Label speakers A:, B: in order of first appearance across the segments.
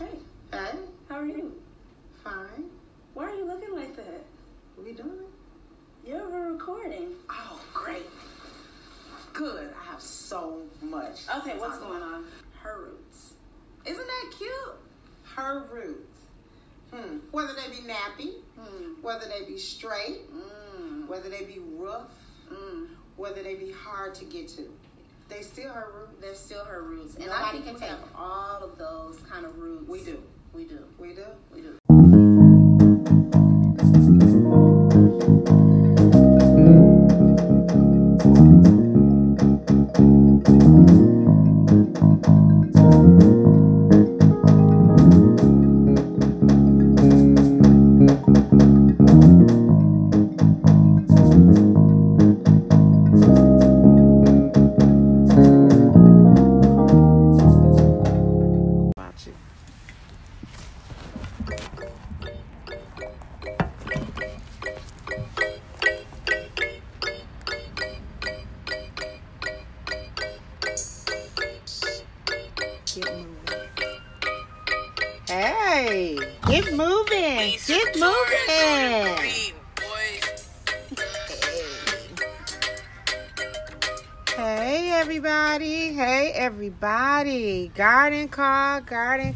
A: Hey,
B: Hey,
A: how are you?
B: fine.
A: Why are you looking like that?
B: What are we doing it?
A: You're we're recording.
B: Oh, great. Good. I have so much.
A: Okay, what's going on? Her roots.
B: Isn't that cute? Her roots. Hmm. Whether they be nappy,
A: Mm.
B: whether they be straight,
A: Mm.
B: whether they be rough,
A: Mm.
B: whether they be hard to get to, they still her roots.
A: They're still her roots, and
B: Nobody
A: I think
B: can
A: we have all of those kind of roots.
B: We do.
A: We do.
B: We do.
A: We do.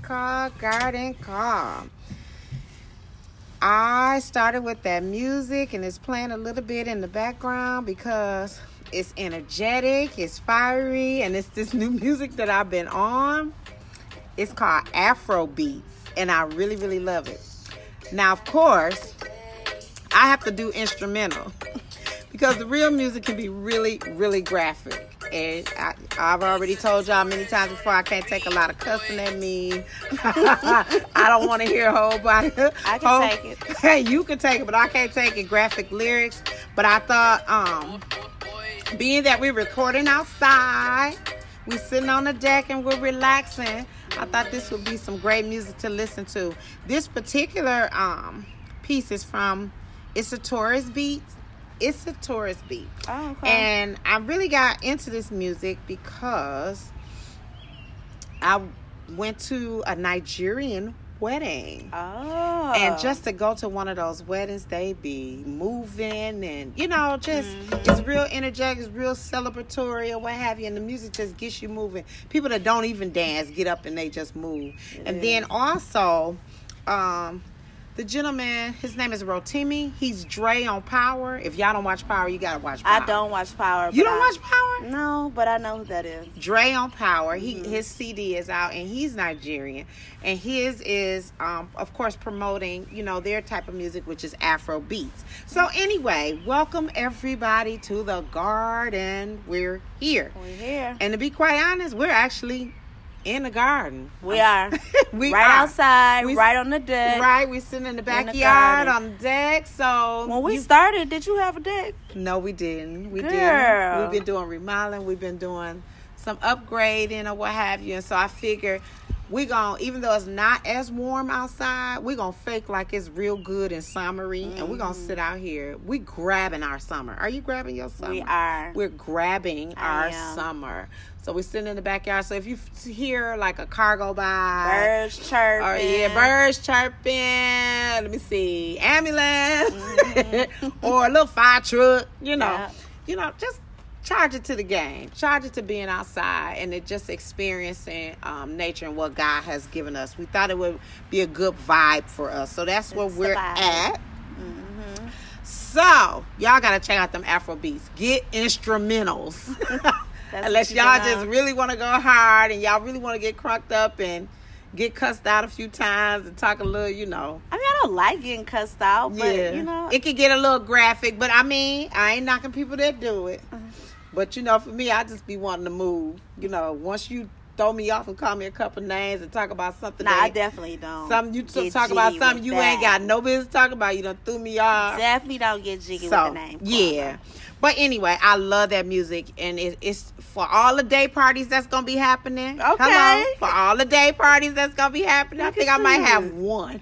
B: Garden call. I started with that music and it's playing a little bit in the background because it's energetic, it's fiery, and it's this new music that I've been on. It's called Afro Beats, and I really, really love it. Now, of course, I have to do instrumental because the real music can be really, really graphic. And I, I've already told y'all many times before I can't take a lot of cussing at me. I don't want to hear a whole body.
A: I can
B: whole-
A: take it.
B: Hey, you can take it, but I can't take it. Graphic lyrics. But I thought, um, being that we're recording outside, we're sitting on the deck and we're relaxing. I thought this would be some great music to listen to. This particular um piece is from It's a Tourist Beats. It's a tourist beat.
A: Oh, okay.
B: And I really got into this music because I went to a Nigerian wedding.
A: oh.
B: And just to go to one of those weddings, they be moving and you know, just
A: Mm-hmm.
B: it's real energetic, it's real celebratory or what have you, and the music just gets you moving. People that don't even dance get up and they just move. And then also, um, the gentleman, his name is Rotimi. He's Dre on Power. If y'all don't watch Power, you gotta watch Power.
A: I don't watch Power.
B: You don't
A: I-
B: watch Power?
A: No, but I know who that is.
B: Dre on Power. He
A: Mm-hmm.
B: his CD is out and he's Nigerian. And his is um of course promoting, you know, their type of music which is Afro beats. So anyway, welcome everybody to the garden. We're here.
A: We're here.
B: And to be quite honest, we're actually in the garden.
A: We are.
B: we
A: right
B: are.
A: outside,
B: We-
A: right on the deck.
B: Right, we're sitting in the
A: the
B: backyard
A: garden.
B: on the deck. So
A: When we
B: you-
A: started, did you have a deck?
B: no, we didn't. We didn't. We've been doing remodeling. We've been doing some upgrading or what have you. And so I figure we gonna even though it's not as warm outside, we gonna fake like it's real good and summery, and we're gonna sit mm. out here. We grabbing our summer. Are you grabbing your summer?
A: We are.
B: We're grabbing
A: I
B: our
A: am.
B: summer. So we're sitting in the backyard. So if you hear like a car go by,
A: Birds chirping.
B: or yeah, birds chirping. Let me see, ambulance, or a little fire truck. You know,
A: Yeah.
B: you know, just charge it to the game. Charge it to being outside and it just experiencing um, nature and what God has given us. We thought it would be a good vibe for us, so that's where
A: It's
B: we're at. So y'all gotta check out them Afro beats. Get instrumentals.
A: That's
B: Unless y'all just really want to go hard and y'all really want to get crunked up and get cussed out a few times and talk a little, you know.
A: I mean, I don't like getting cussed out, but
B: yeah,
A: you know,
B: it could get a little graphic, but I mean, I ain't knocking people that do it.
A: Uh-huh.
B: But you know, for me, I just be wanting to move. You know, once you throw me off and call me a couple names and talk about something,
A: nah, I definitely don't.
B: something you t- talk about something you
A: that.
B: ain't got no business talking about. You done threw me off.
A: Definitely don't get jiggy
B: So
A: with the name.
B: yeah, but anyway, I love that music, and it, it's for all the day parties that's gonna be happening.
A: Okay.
B: Hello, for all the day parties that's gonna be happening. I think I might
A: you.
B: have one.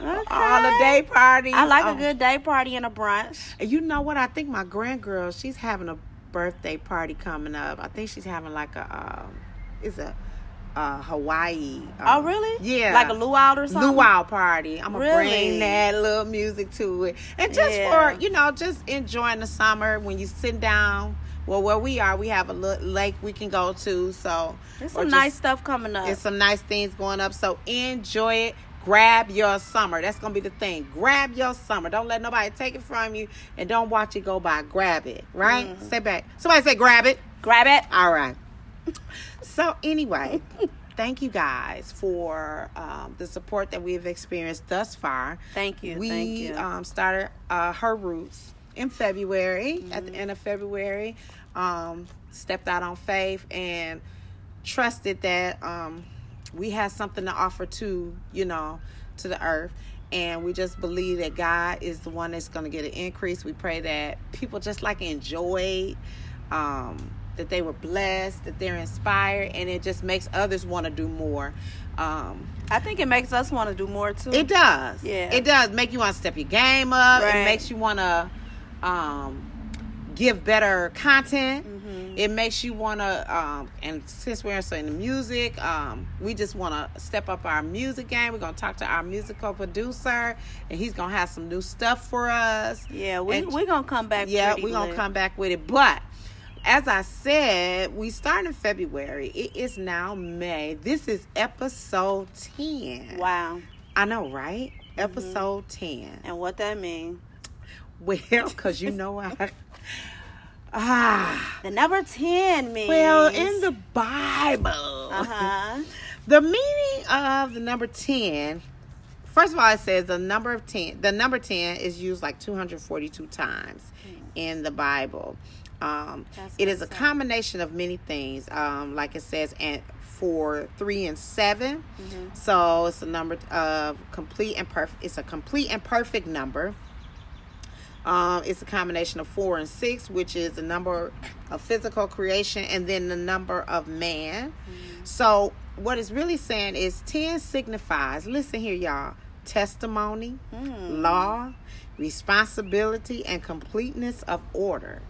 A: Okay.
B: All the day parties.
A: I like
B: Oh.
A: a good day party and a brunch.
B: And you know what? I think my grandgirl, she's having a birthday party coming up. I think she's having like a, um, it's a, uh, Hawaii.
A: Oh,
B: um,
A: really?
B: Yeah.
A: Like a luau or something?
B: luau party. I'm gonna
A: Really?
B: bring that little music to it, and just
A: Yeah.
B: for you know, just enjoying the summer when you sit down. Well, where we are, we have a little lake we can go to. So
A: There's some
B: just-
A: nice stuff coming up.
B: There's some nice things going up. So enjoy it. Grab your summer. That's gonna be the thing. Grab your summer. Don't let nobody take it from you, and don't watch it go by. Grab it. Right?
A: Mm.
B: Say back. Somebody say grab it.
A: Grab it.
B: All right. So anyway, thank you guys for um, the support that we've experienced thus far.
A: Thank you.
B: We
A: thank you.
B: Um, started uh, her roots in February. At
A: Mm-hmm.
B: the end of February, um, stepped out on faith and trusted that um, we had something to offer to you know to the earth. And we just believe that God is the one that's going to get an increase. We pray that people just like enjoyed, um, that they were blessed, that they're inspired, and it just makes others want to do more. Um,
A: I think it makes us want to do more too.
B: it does.
A: Yeah.
B: It does make you want to step your game up. It makes you want to um, give better content.
A: Mhm.
B: It makes you want to, um, and since we're in the music, um, we just want to step up our music game. We're going to talk to our musical producer, and he's going to have some new stuff for us.
A: Yeah, we
B: And-
A: we're gonna come back.
B: Yeah, we're going to
A: lit.
B: come back with it. But as I said, we start in February. It is now May. This is episode 10.
A: Wow,
B: I know, right? Episode 10.
A: and what that mean?
B: Well, because you know I. Ah.
A: The number ten means.
B: Well, in the Bible,
A: Uh huh.
B: the meaning of the number 10, first of all, it says the number of 10, the number 10 is used like 242 times in the Bible. Um, it is a combination of many things, um, like it says, and for three and 7
A: Mhm.
B: So it's a number of complete and perfect. It's a complete and perfect number. Um, it's a combination of four and six, which is the number of physical creation, and then the number of man. So what it's really saying is ten signifies. Listen here, y'all. Testimony,
A: Mm.
B: law, responsibility, and completeness of order.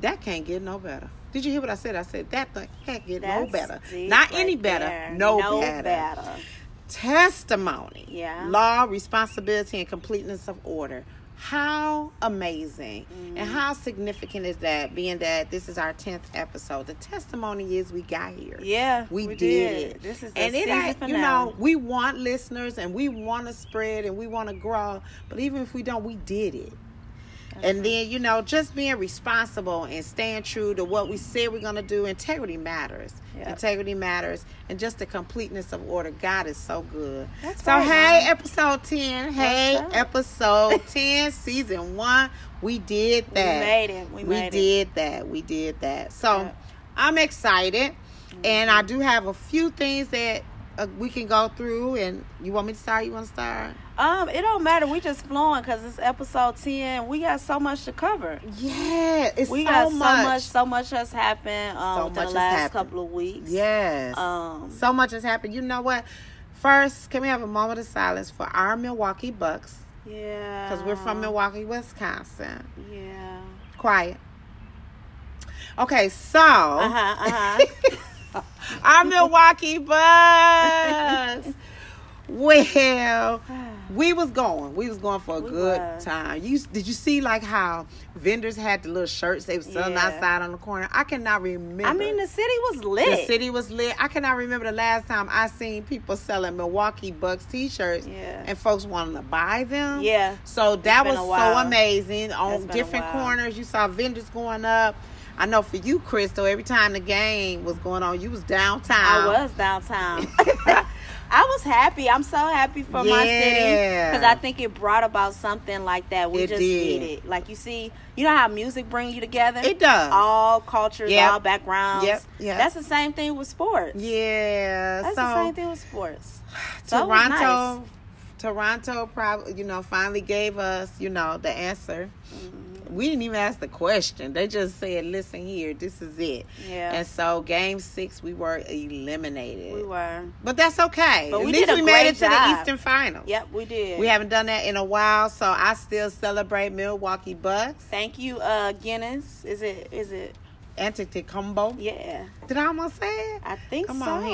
B: That can't get no better. Did you hear what I said? I said that thing can't get no better. Not
A: right
B: any better.
A: there.
B: No, better testimony,
A: Yeah.
B: law, responsibility, and completeness of order. How amazing
A: Mm-hmm.
B: and how significant is that? Being that this is our tenth episode, the testimony is we got here.
A: Yeah,
B: we,
A: we
B: did,
A: did.
B: it.
A: This is the
B: and it ain't,
A: finale.
B: you know we want listeners and we want to spread and we want to grow. But even if we don't, we did it. And then, you know, just being responsible and staying true to what we said we're going to do. Integrity matters.
A: Yep.
B: Integrity matters. And just the completeness of order. God is so good.
A: That's
B: so,
A: right,
B: hey,
A: Mom.
B: episode 10. Hey, episode 10, season one. We did that.
A: we made it. We,
B: We
A: made it.
B: We did that. We did that. So,
A: Yep.
B: I'm excited. And I do have a few things that uh, we can go through. And you want me to start? You want to start?
A: Um, it don't matter. We just flowing because it's episode ten. We got so much to cover.
B: Yeah, it's
A: We
B: so
A: got
B: much.
A: so much. So much has happened um,
B: So much
A: the last
B: happened.
A: couple of weeks.
B: Yes.
A: Um,
B: so much has happened. You know what? First, can we have a moment of silence for our Milwaukee Bucks?
A: yeah.
B: Because we're from Milwaukee, Wisconsin.
A: Yeah.
B: Quiet. Okay, so
A: Uh huh. Uh huh.
B: our Milwaukee Bucks. Well, we was going. We was going for a
A: We
B: good
A: was.
B: time. You did you see like how vendors had the little shirts they were selling
A: Yeah.
B: outside on the corner? I cannot remember.
A: I mean, the city was lit.
B: The city was lit. I cannot remember the last time I seen people selling Milwaukee Bucks T-shirts,
A: Yeah.
B: and folks wanting to buy them.
A: Yeah.
B: So that was so amazing. On
A: It's been a
B: different corners, you saw vendors going up. I know for you, Crystal, every time the game was going on, you was downtown.
A: I was downtown. I was happy. I'm so happy for my city because I think it brought about something like that. We
B: It
A: just
B: did.
A: needed, like you see, you know how music brings you together.
B: It does.
A: All cultures,
B: Yep.
A: all backgrounds.
B: Yep, yep.
A: That's the same thing with sports.
B: Yeah.
A: That's
B: so
A: the same thing with sports. So
B: Toronto,
A: nice.
B: Toronto probably, you know, finally gave us, you know, the answer.
A: Mhm.
B: We didn't even ask the question. They just said, "Listen here, this is it."
A: Yeah,
B: And so, game six, we were eliminated.
A: we were.
B: But that's okay.
A: But
B: At
A: we
B: least
A: did a
B: we made it to the. Eastern Finals.
A: Yep, we did.
B: We haven't done that in a while, so I still celebrate Milwaukee Bucks.
A: Thank you, uh, Guinness. Is it? Is it?
B: Antetokounmpo.
A: Yeah,
B: Did I almost say it?
A: I think
B: Come
A: so.
B: on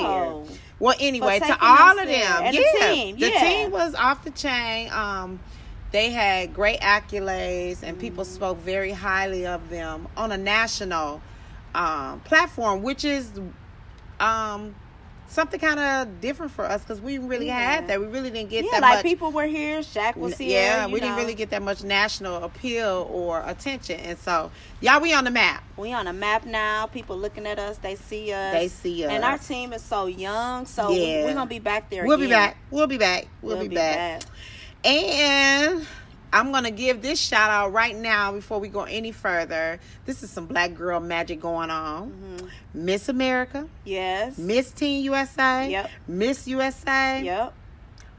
B: here. Well, anyway, to all of them,
A: And the
B: yeah,
A: team,
B: the
A: yeah.
B: team was off the chain. Um, they had great accolades, and people
A: Mm-hmm.
B: spoke very highly of them on a national um, platform, which is um, something kind of different for us because we really
A: Yeah.
B: had that. We really didn't get
A: Yeah,
B: that
A: like
B: much.
A: people were here. Shaq was here.
B: yeah, we didn't really get that much national appeal or attention, and so y'all, we on the map.
A: We on a map now. People looking at us. They see us.
B: They see us.
A: And our team is so young. So we-
B: Yeah.
A: we're gonna be back there.
B: We'll be back. We'll be back. We'll, be, back. And I'm gonna give this shout out right now before we go any further. This is some black girl magic going on.
A: Mhm.
B: Miss America,
A: Yes.
B: Miss Teen USA,
A: Yep.
B: Miss USA,
A: Yep.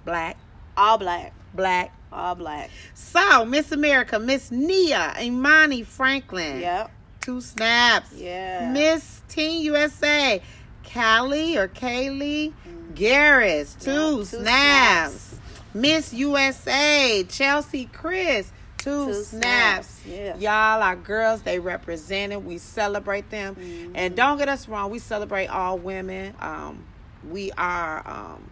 B: black,
A: All black.
B: black.
A: All black.
B: So Miss America, Miss Nia Imani Franklin,
A: Yep.
B: two snaps.
A: Yeah.
B: Miss Teen USA, Callie or Kaylee Garris, two,
A: Mm. two
B: snaps.
A: snaps.
B: Miss USA, Chelsea Kryst, two,
A: Two
B: snaps.
A: snaps, yeah.
B: Y'all are girls, they represented. We celebrate them.
A: Mm-hmm.
B: And don't get us wrong, we celebrate all women. Um, we are um,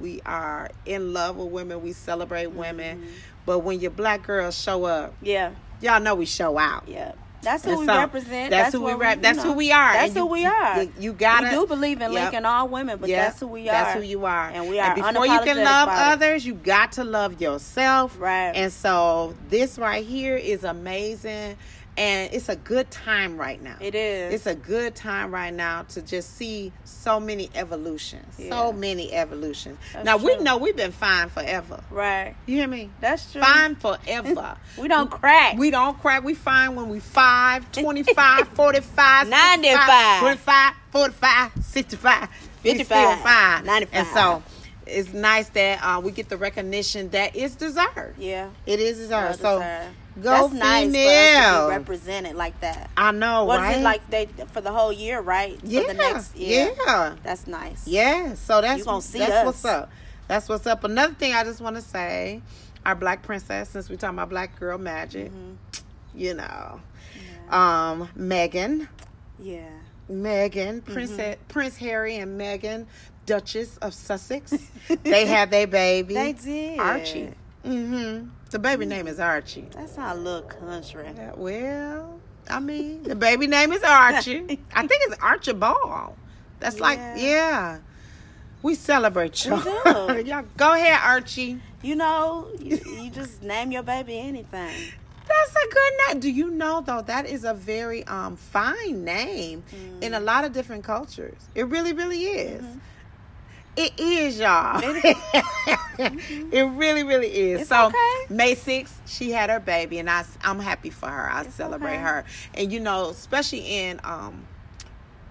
B: we are in love with women. We celebrate women.
A: Mm-hmm.
B: But when your black girls show up,
A: Yeah.
B: y'all know we show out.
A: Yeah. That's who
B: And
A: we
B: so,
A: represent.
B: That's, who we
A: what
B: rep. That's
A: know.
B: who we are.
A: That's
B: And
A: who we are.
B: You, you gotta.
A: we do believe in
B: Yep.
A: linking all women, but
B: Yep.
A: that's who we are.
B: That's who you are.
A: And we are
B: before you can love others, you got to love yourself.
A: Right.
B: And so this right here is amazing, and it's a good time right now.
A: It is.
B: It's a good time right now to just see so many evolutions.
A: Yeah.
B: So many evolutions.
A: That's
B: now we know we've been fine forever.
A: right.
B: You hear me?
A: That's true.
B: Fine forever.
A: We don't crack.
B: We don't crack. We fine when we 5, 25, 45,
A: 95.
B: 25, 45, 65,
A: 55,
B: 55,
A: 95.
B: And so it's nice that uh, we get the recognition that is deserved.
A: yeah.
B: It is deserved.
A: Well
B: So
A: deserved.
B: Go
A: That's nice for us to be represented like that.
B: I know,
A: What is
B: right?
A: it like they for the whole year, right?
B: yeah,
A: For the next year.
B: yeah.
A: That's nice.
B: Yeah, so that's
A: You gonna see
B: that's
A: us.
B: what's up. That's what's up. Another thing I just want to say, our black princess, since we talking about black girl magic,
A: Mm-hmm.
B: you know, um, Meghan,
A: Yeah.
B: Meghan,
A: Mm-hmm.
B: Prince Prince Harry and Meghan, Duchess of Sussex, they had their baby,
A: They did.
B: Archie. Mm-hmm. The baby name is Archie.
A: That's not a little country.
B: Yeah, well, I mean, the baby name is Archie. I think it's Archibald. That's like,
A: Yeah.
B: yeah. We celebrate y'all.
A: do.
B: y'all go ahead, Archie.
A: You know, you, you just name your baby anything.
B: That's a good name. Do you know though that is a very um fine name in a
A: Mm.
B: lot of different cultures. It really, really is.
A: Mm-hmm.
B: It is, y'all. it really, really is.
A: It's
B: so
A: okay.
B: May 6th, she had her baby, and I, I'm happy for her. I
A: It's
B: celebrate
A: okay.
B: her. And you know, especially in um,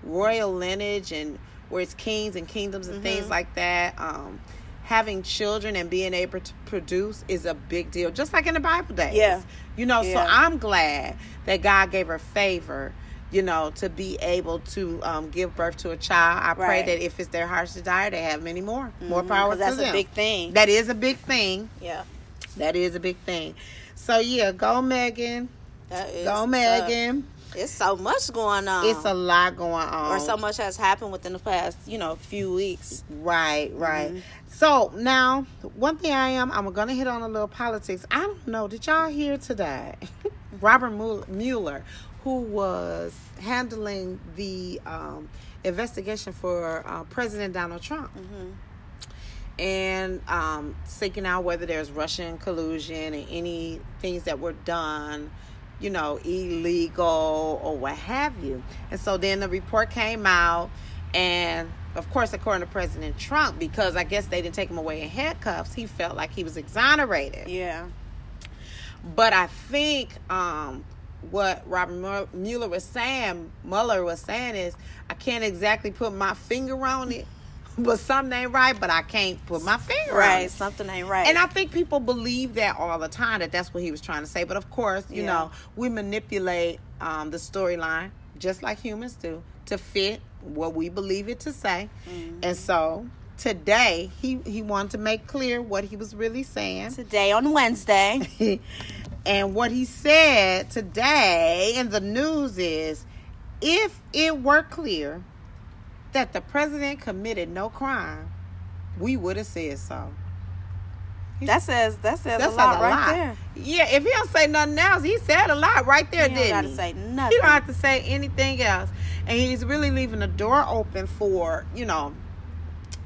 B: royal lineage and where it's kings and kingdoms and things
A: Mhm.
B: like that. Um, having children and being able to produce is a big deal, just like in the Bible days.
A: Yeah.
B: You know, so I'm glad that God gave her favor. You know, to be able to um, give birth to a child. I pray that if it's their heart's desire, they have many more. More power to
A: Mm-hmm. that's
B: them.
A: a big thing.
B: That is a big thing.
A: yeah.
B: That is a big thing. So yeah, go Meghan.
A: That is
B: Go Meghan.
A: up. It's so much going on.
B: It's a lot going on.
A: or so much has happened within the past, you know, few weeks.
B: Right, right.
A: Mm-hmm.
B: So now, one thing I am, I'm gonna hit on a little politics. I don't know. Did y'all hear today? Robert Mueller, who was handling the um, investigation for uh, President Donald Trump.
A: Mm-hmm.
B: and um, seeking out whether there's Russian collusion and any things that were done, you know, illegal or what have you. And so then the report came out, and of course, according to President Trump, because I guess they didn't take him away in handcuffs, he felt like he was exonerated.
A: Yeah.
B: But I think um, what Robert Mueller was saying, Mueller was saying is, I can't exactly put my finger on it, but something ain't right. But I can't put my finger on
A: Right.
B: it.
A: Something ain't right.
B: And I think people believe that all the time that that's what he was trying to say. But of course, you
A: Yeah.
B: know, we manipulate um, the storyline just like humans do to fit what we believe it to say.
A: Mm-hmm.
B: And so today he he wanted to make clear what he was really saying.
A: Today on Wednesday.
B: and what he said today in the news is if it were clear that the president committed no crime, we would have said so.
A: That says that says
B: That's
A: a lot
B: a
A: right
B: lot.
A: there.
B: Yeah, if he don't say nothing else, he said a lot right there,
A: You don't
B: didn't he?
A: say
B: He
A: nothing.
B: don't have to say anything else, and he's really leaving the door open for you know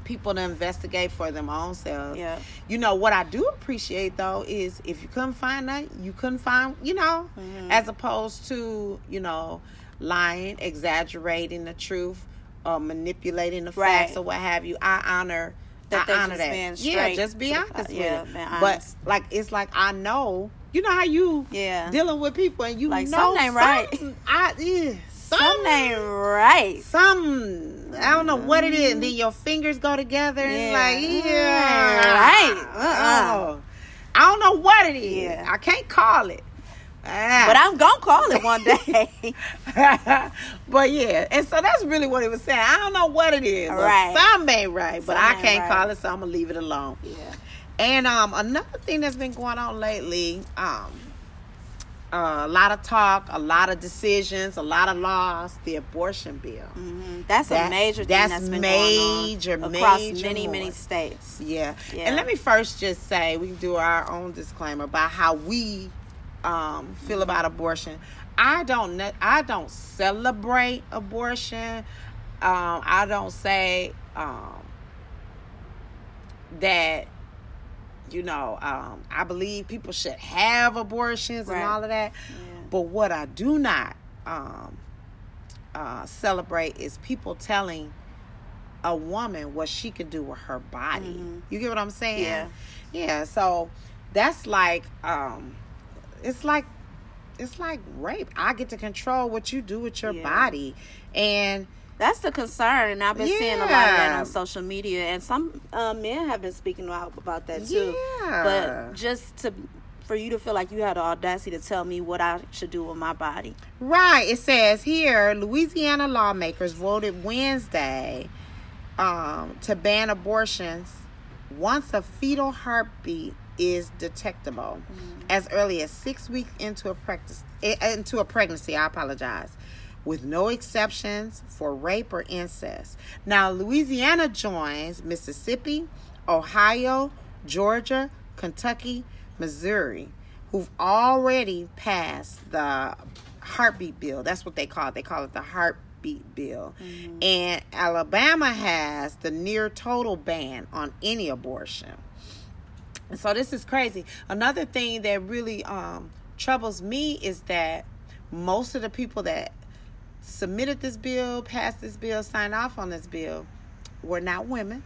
B: people to investigate for them own selves.
A: Yeah.
B: You know what I do appreciate though is if you couldn't find that, you couldn't find you know,
A: Mhm.
B: as opposed to you know lying, exaggerating the truth, or manipulating the facts
A: Right.
B: or what have you. I honor.
A: That
B: I honor
A: just
B: that. yeah, just be honest with
A: Yeah,
B: it. But like it's like I know. You know how you
A: Yeah.
B: dealing with people and you
A: Like,
B: know
A: something ain't right.
B: I yeah,
A: Something ain't right.
B: Some I don't know what it is. And then your fingers go together and
A: Yeah.
B: like yeah,
A: right. Uh-uh.
B: Oh. I don't know what it is.
A: Yeah.
B: I can't call it. Ah.
A: But I'm gonna call it one day.
B: but yeah, and so that's really what he was saying. I don't know what it is.
A: Right.
B: Something ain't right, but I can't
A: right.
B: call it, so I'm gonna leave it alone.
A: yeah.
B: And um, another thing that's been going on lately, um, uh, a lot of talk, a lot of decisions, a lot of laws. The abortion bill.
A: hmm That's
B: That-
A: a major thing
B: that's
A: that's been
B: major,
A: going on across
B: major
A: many,
B: more.
A: many states.
B: Yeah.
A: Yeah.
B: And let me first just say we can do our own disclaimer about how we um, feel about abortion. I don't I don't celebrate abortion. Um, I don't say um, that you know um, I believe people should have abortions
A: Right.
B: and all of that.
A: Yeah.
B: But what I do not um, uh, celebrate is people telling a woman what she can do with her body.
A: Mhm.
B: You get what I'm saying?
A: Yeah.
B: Yeah. So that's like, um, it's like, it's like rape. I get to control what you do with your
A: Yeah.
B: body, and
A: That's the concern, and I've been seeing a lot of that on social media, and some uh, men have been speaking out about that too.
B: yeah.
A: But just to for you to feel like you had the audacity to tell me what I should do with my body.
B: Right. It says here Louisiana lawmakers voted Wednesday um, to ban abortions once a fetal heartbeat is detectable as early as six weeks into a practice eh, into a pregnancy. I apologize. With no exceptions for rape or incest. Now, Louisiana joins Mississippi, Ohio, Georgia, Kentucky, Missouri, who've already passed the heartbeat bill. That's what they call it. They call it the heartbeat bill. And Alabama has the near total ban on any abortion. And so this is crazy. Another thing that really um, troubles me is that most of the people that submitted this bill, passed this bill, signed off on this bill were not women.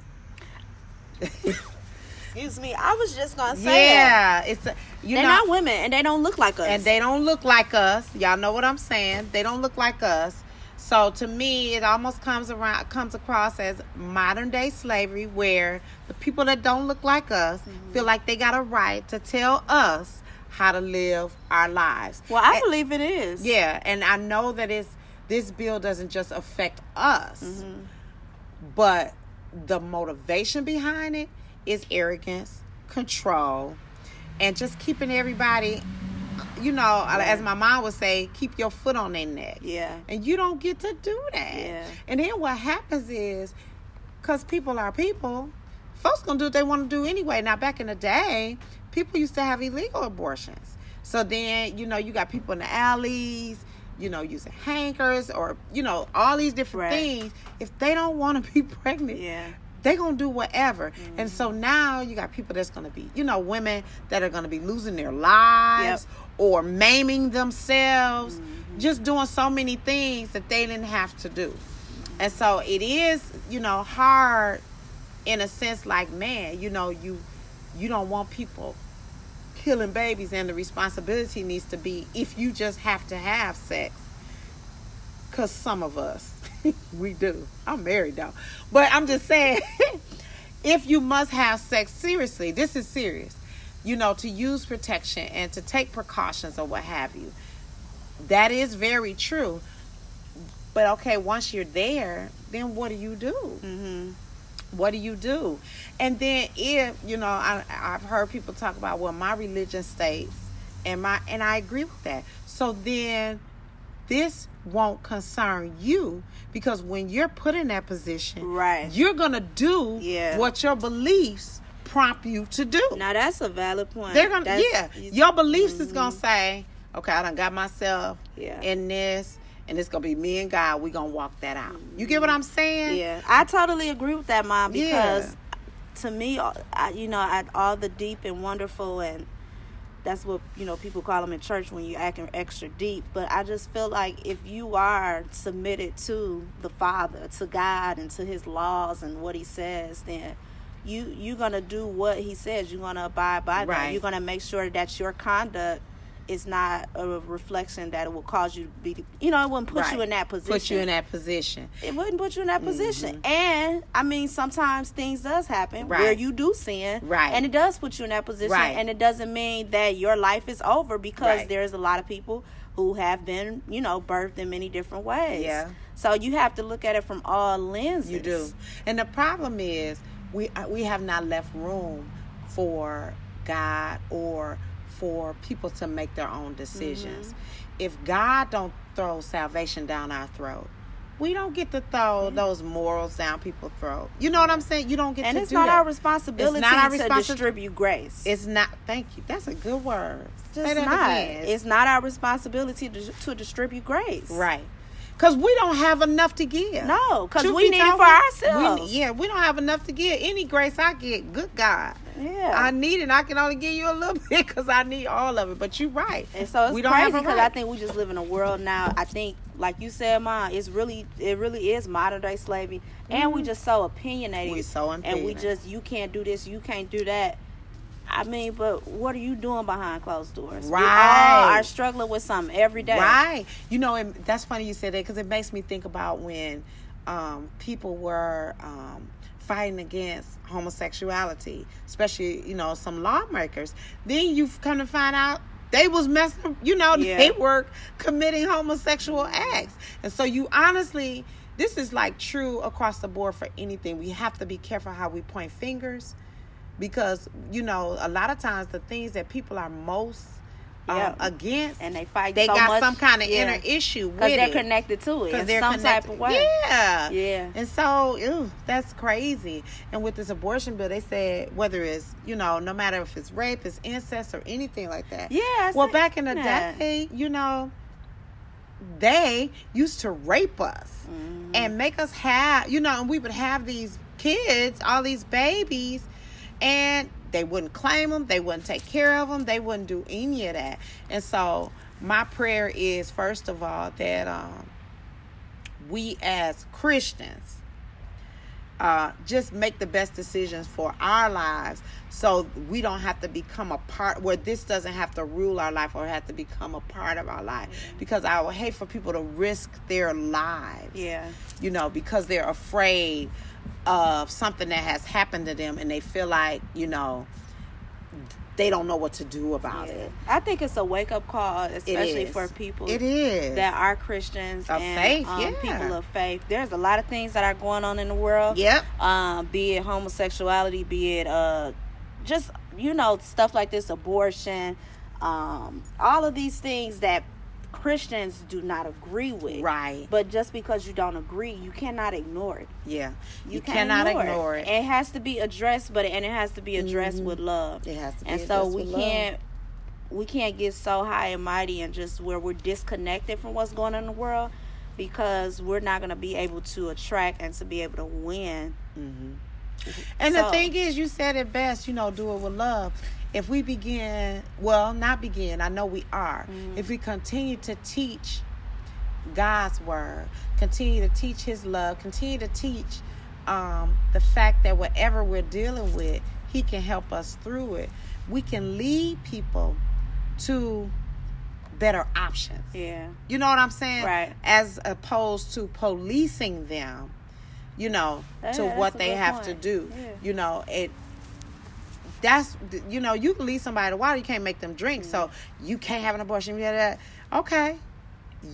A: Excuse me, I was just gonna say
B: yeah, it's a, you
A: They're
B: know,
A: not women, and they don't look like us.
B: and they don't look like us. Y'all know what I'm saying? They don't look like us. So to me, it almost comes around comes across as modern day slavery, where the people that don't look like us
A: Mm-hmm.
B: feel like they got a right to tell us how to live our lives.
A: well, I
B: And-
A: believe it is.
B: yeah, and I know that it's this bill doesn't just affect us,
A: Mhm.
B: but the motivation behind it is arrogance, control, and just keeping everybody, you know, as my mom would say, keep your foot on their neck.
A: Yeah.
B: And you don't get to do that.
A: Yeah.
B: And then what happens is, because people are people, folks gonna do what they want to do anyway. Now, back in the day, people used to have illegal abortions. So then, you know, you got people in the alleys, you know, using hankers or, you know, all these different
A: Right.
B: things. If they don't want to be pregnant,
A: Yeah.
B: they gonna do whatever. And
A: Mm-hmm.
B: so now you got people that's gonna be, you know, women that are gonna be losing their lives or maiming themselves,
A: Mm-hmm.
B: just doing so many things that they didn't have to do. And so it is, you know, hard in a sense like, man, you know, you you don't want people killing babies and the responsibility needs to be if you just have to have sex. Because some of us we do. I'm married though. But i'm just saying if you must have sex seriously this is serious you know to use protection and to take precautions or what have you. That is very true. But okay once you're there then what do you do?
A: Mm-hmm.
B: What do you do and then if you know I, i've heard people talk about well my religion states and my and i agree with that so then this won't concern you because when you're put in that position,
A: Right.
B: you're gonna do
A: Yeah.
B: what your beliefs prompt you to do.
A: Now that's a valid point.
B: They're gonna
A: That's-
B: yeah. Your beliefs is gonna mm-hmm. say, okay, I done got myself
A: Yeah.
B: in this, and it's gonna be me and God. We're gonna walk that out. You get what I'm saying?
A: Yeah, I totally agree with that, mom.
B: Yeah.
A: Because to me, I, you know, I, all the deep and wonderful, and that's what you know people call them in church when you're acting extra deep. But I just feel like if you are submitted to the Father, to God, and to His laws and what He says, then you you're gonna do what He says. You're gonna abide by
B: Right.
A: that. You're gonna make sure that your conduct is not a reflection that it will cause you to be you know it wouldn't put
B: Right.
A: you in that position
B: Put you in that position.
A: it wouldn't put you in that position.
B: Mm-hmm.
A: And I mean, sometimes things does happen
B: Right.
A: where you do sin,
B: Right.
A: And it does put you in that position,
B: Right.
A: and it doesn't mean that your life is over because there's a lot of people who have been, you know, birthed in many different ways.
B: Yeah.
A: So you have to look at it from all lenses.
B: You do. And the problem is we uh, we have not left room for God or for people to make their own decisions.
A: Mm-hmm.
B: If God don't throw salvation down our throat, we don't get to throw those morals down people's throat. You know what I'm saying? You don't get
A: And
B: to
A: it's not
B: that.
A: our responsibility
B: It's not our
A: responsibility
B: to
A: distribute grace.
B: It's not. Thank you. That's a good word.
A: It's
B: that
A: not.
B: again.
A: It's not our responsibility to, to distribute grace.
B: right. Because we don't have enough to give.
A: No, because we need it for
B: we-
A: ourselves.
B: yeah, we don't have enough to give. Any grace I get, good God.
A: Yeah.
B: I need it. I can only give you a little bit because I need all of it. But you're right.
A: And so it's
B: we don't
A: crazy because
B: right.
A: I think we just live in a world now. I think, like you said, Mom, it's really, it really is modern day slavery, and we just so opinionated.
B: Mm-hmm. We so
A: and we just you can't do this, you can't do that. I mean, but what are you doing behind closed doors? We all
B: Right.
A: are struggling with something every day.
B: Right. You know, and that's funny you said that because it makes me think about when um, people were um, fighting against homosexuality, especially you know some lawmakers. Then you've come to find out they was messing. You know,
A: Yeah.
B: they were committing homosexual acts, and so you honestly. This is like true across the board for anything. We have to be careful how we point fingers because you know a lot of times the things that people are most um, against
A: And they fight.
B: they
A: so
B: got
A: much,
B: some kind of
A: yeah.
B: inner issue with
A: because they're
B: it.
A: connected to it in
B: they're
A: some
B: connected.
A: type of way.
B: Yeah.
A: Yeah.
B: And so, ew, that's crazy. And with this abortion bill, they said whether it's, you know, no matter if it's rape, it's incest, or anything like that.
A: Yeah, I
B: Well, back in the
A: that.
B: day, you know, they used to rape us
A: Mm-hmm.
B: and make us have, you know, and we would have these kids, all these babies, and they wouldn't claim them, they wouldn't take care of them, they wouldn't do any of that. And so, my prayer is first of all that um, we as Christians uh, just make the best decisions for our lives so we don't have to become a part where this doesn't have to rule our life or have to become a part of our life because i would hate for people to risk their lives
A: Yeah.
B: you know because they're afraid of something that has happened to them and they feel like you know they don't know what to do about
A: Yeah.
B: it
A: I think it's a wake up call, especially for people
B: it is
A: that are Christians
B: Of
A: and
B: faith,
A: um,
B: yeah.
A: people of faith. There's a lot of things that are going on in the world.
B: yep
A: Um, be it homosexuality, be it uh, just you know stuff like this, abortion, um, all of these things that Christians do not agree with.
B: right
A: But just because you don't agree, you cannot ignore it.
B: yeah you,
A: can't
B: cannot ignore it,
A: It has to be addressed, but and it has to be addressed
B: Mhm.
A: with love.
B: It has to be
A: and so we
B: with
A: can't we can't get so high and mighty and just where we're disconnected from what's going on in the world because we're not going to be able to attract and to be able to win
B: hmm And the thing is, you said it best, you know, do it with love. If we begin, well, not begin, I know we are.
A: Mm-hmm.
B: If we continue to teach God's word, continue to teach His love, continue to teach um, the fact that whatever we're dealing with, He can help us through it. We can lead people to better options.
A: yeah
B: You know what I'm saying?
A: Right.
B: As opposed to policing them, you know,
A: Yeah,
B: to what they have to do.
A: Yeah.
B: You know, it that's you know, you can lead somebody to water, you can't make them drink. So
A: Mm-hmm.
B: you can't have an abortion. Yeah, that okay.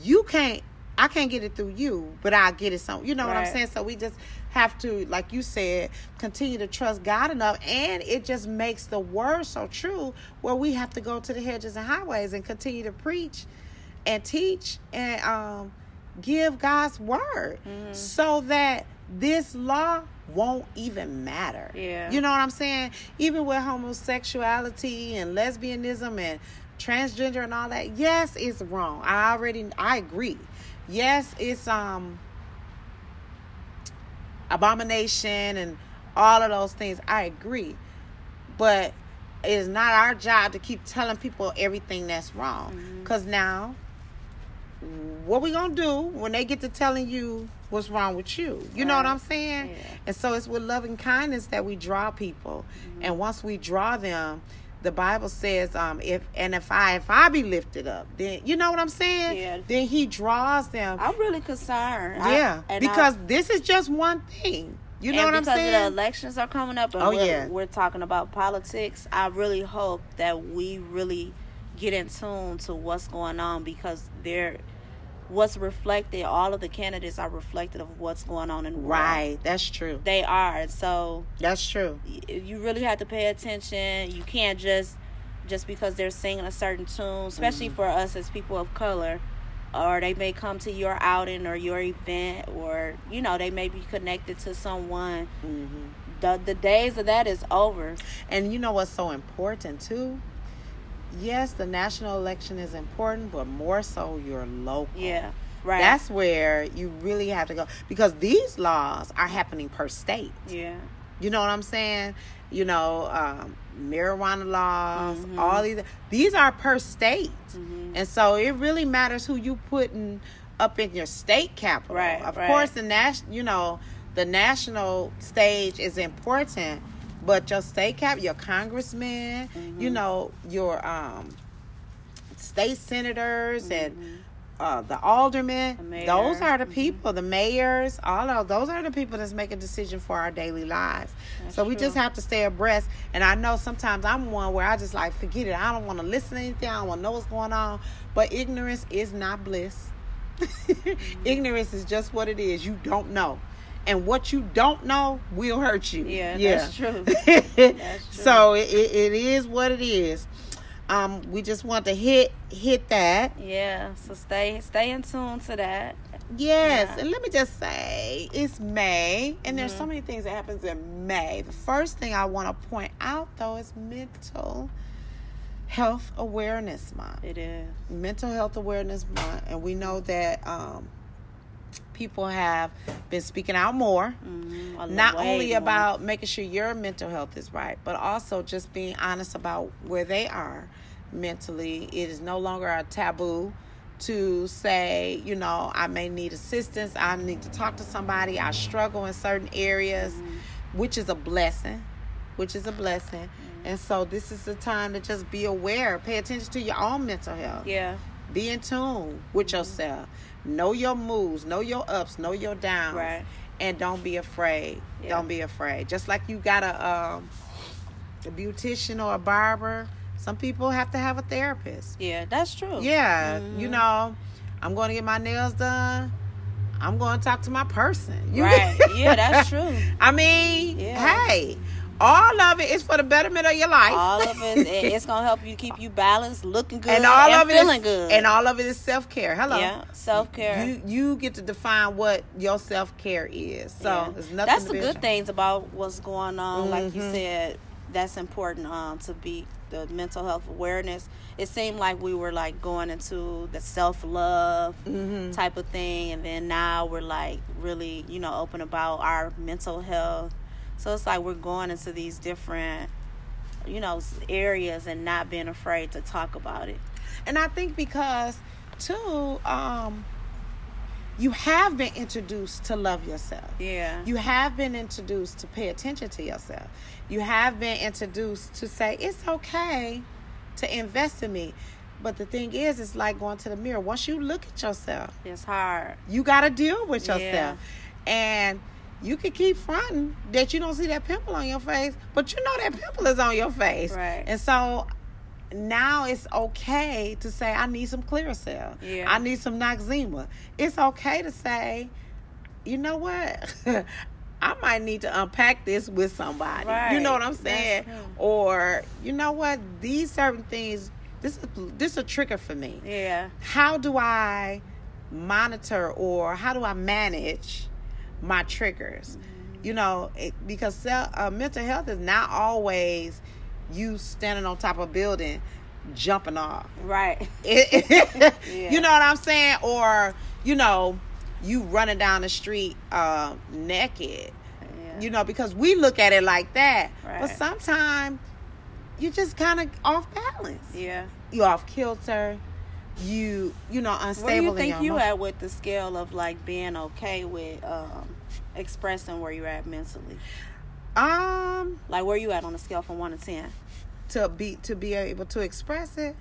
B: You can't I can't get it through you, but I'll get it some you know what I'm saying? So we just have to, like you said, continue to trust God enough and it just makes the word so true where we have to go to the hedges and highways and continue to preach and teach and um, give God's word
A: Mhm.
B: so that this law won't even matter.
A: Yeah.
B: You know what I'm saying? Even with homosexuality and lesbianism and transgender and all that, yes, it's wrong. I already I agree. Yes, it's um abomination and all of those things. I agree. But it is not our job to keep telling people everything that's wrong.
A: Mhm.
B: Cause now what we gonna do when they get to telling you what's wrong with you? You know what I'm saying?
A: Yeah.
B: And so it's with loving kindness that we draw people. And once we draw them, the Bible says, um, if and if I if I be lifted up, then you know what I'm saying?
A: Yeah.
B: Then he draws them.
A: I'm really concerned.
B: Yeah.
A: I-
B: because this is just one thing. You know what I'm saying?
A: because the elections are coming up and
B: Oh,
A: we're,
B: yeah.
A: we're talking about politics, I really hope that we really get in tune to what's going on because they're what's reflected all of the candidates are reflected of what's going on in the world.
B: right. That's true.
A: They are. So
B: That's true.
A: you really have to pay attention. You can't just just because they're singing a certain tune, especially
B: Mm-hmm.
A: for us as people of color, or they may come to your outing or your event, or you know they may be connected to someone.
B: hmm
A: The the days of that is over.
B: And you know what's so important too? Yes, the national election is important, but more so your local.
A: Yeah, right.
B: That's where you really have to go because these laws are happening per state.
A: yeah,
B: You know what I'm saying? You know, um, marijuana laws,
A: Mhm.
B: all these. These are per state,
A: Mhm.
B: and so it really matters who you putting up in your state capital.
A: Right,
B: Of
A: right.
B: course, the national, you know, the national stage is important, but your state cap, your congressman, you
A: Mhm.
B: know, your um, state senators and
A: Mhm.
B: uh, the aldermen,
A: The
B: those are the
A: Mhm.
B: people, the mayors, all of those are the people that's making decision for our daily lives.
A: That's
B: so we
A: true.
B: just have to stay abreast. And I know sometimes I'm one where I just like forget it. I don't want to listen to anything. I don't want to know what's going on. But ignorance is not bliss. ignorance is just what it is. You don't know. And what you don't know will hurt you.
A: Yeah, that's true.
B: That's
A: true.
B: So it, it, is what it is. Um, we just want to hit hit that.
A: yeah. So stay stay in tune to that.
B: Yes,
A: Yeah.
B: and let me just say, it's May, and there's so
A: Mhm.
B: many things that happens in May. The first thing I want to point out, though, is Mental Health Awareness Month.
A: It is.
B: Mental Health Awareness Month, and we know that um, people have been speaking out more.
A: Mhm.
B: Not only
A: more.
B: about making sure your mental health is right, but also just being honest about where they are mentally. It is no longer a taboo to say, you know, I may need assistance, I need to talk to somebody, I struggle in certain areas,
A: Mm-hmm.
B: which is a blessing. Which is a blessing.
A: Mm-hmm.
B: And so this is the time to just be aware, pay attention to your own mental health.
A: Yeah.
B: Be in tune with
A: Mm-hmm.
B: yourself. Know your moves, know your ups, know your downs.
A: Right.
B: And don't be afraid.
A: Yeah.
B: Don't be afraid. Just like you got a um a beautician or a barber, some people have to have a therapist.
A: Yeah. That's true.
B: Yeah,
A: Mhm.
B: you know, I'm going to get my nails done. I'm going to talk to my person. You
A: Right. Yeah, that's true.
B: I mean,
A: Yeah.
B: hey, all of it is for the betterment of your life.
A: All of it, it- it's gonna help you keep you balanced, looking good,
B: and all
A: and
B: of it is-
A: feeling good.
B: and all of it is self care. Hello.
A: yeah, self care.
B: You you get to define what your self care is. So it's nothing.
A: That's the good things about what's going on. Like you
B: Mhm.
A: said, that's important um, to be the mental health awareness. It seemed like we were like going into the self love
B: Mhm.
A: type of thing, and then now we're like really, you know, open about our mental health. So it's like we're going into these different, you know, areas and not being afraid to talk about it.
B: And I think because too, um, you have been introduced to love yourself.
A: Yeah.
B: You have been introduced to pay attention to yourself. You have been introduced to say it's okay to invest in me. But the thing is, it's like going to the mirror. Once you look at yourself,
A: it's hard.
B: you got to deal with
A: Yeah.
B: yourself. And you can keep fronting that you don't see that pimple on your face, but you know that pimple is on your face.
A: Right.
B: And so now it's okay to say, I need some Clearasil.
A: Yeah.
B: I need some Noxzema. It's okay to say, you know what? I might need to unpack this with somebody. Right. You know what I'm saying? Or, you know what? These certain things, this is this is a trigger for me.
A: Yeah.
B: How do I monitor or how do I manage my triggers? You know, it, because self, uh, mental health is not always you standing on top of a building jumping off.
A: Right.
B: It-
A: Yeah.
B: You know what I'm saying? Or, you know, you running down the street uh, naked.
A: Yeah.
B: You know, because we look at it like that. But sometimes you're just kind of off balance.
A: Yeah.
B: You off kilter. You, you know, unstable.
A: Where do you think you at with the scale of like being okay with um, expressing where you're at mentally?
B: Um,
A: Like where you at on a scale from one to ten?
B: to be to be able to express it.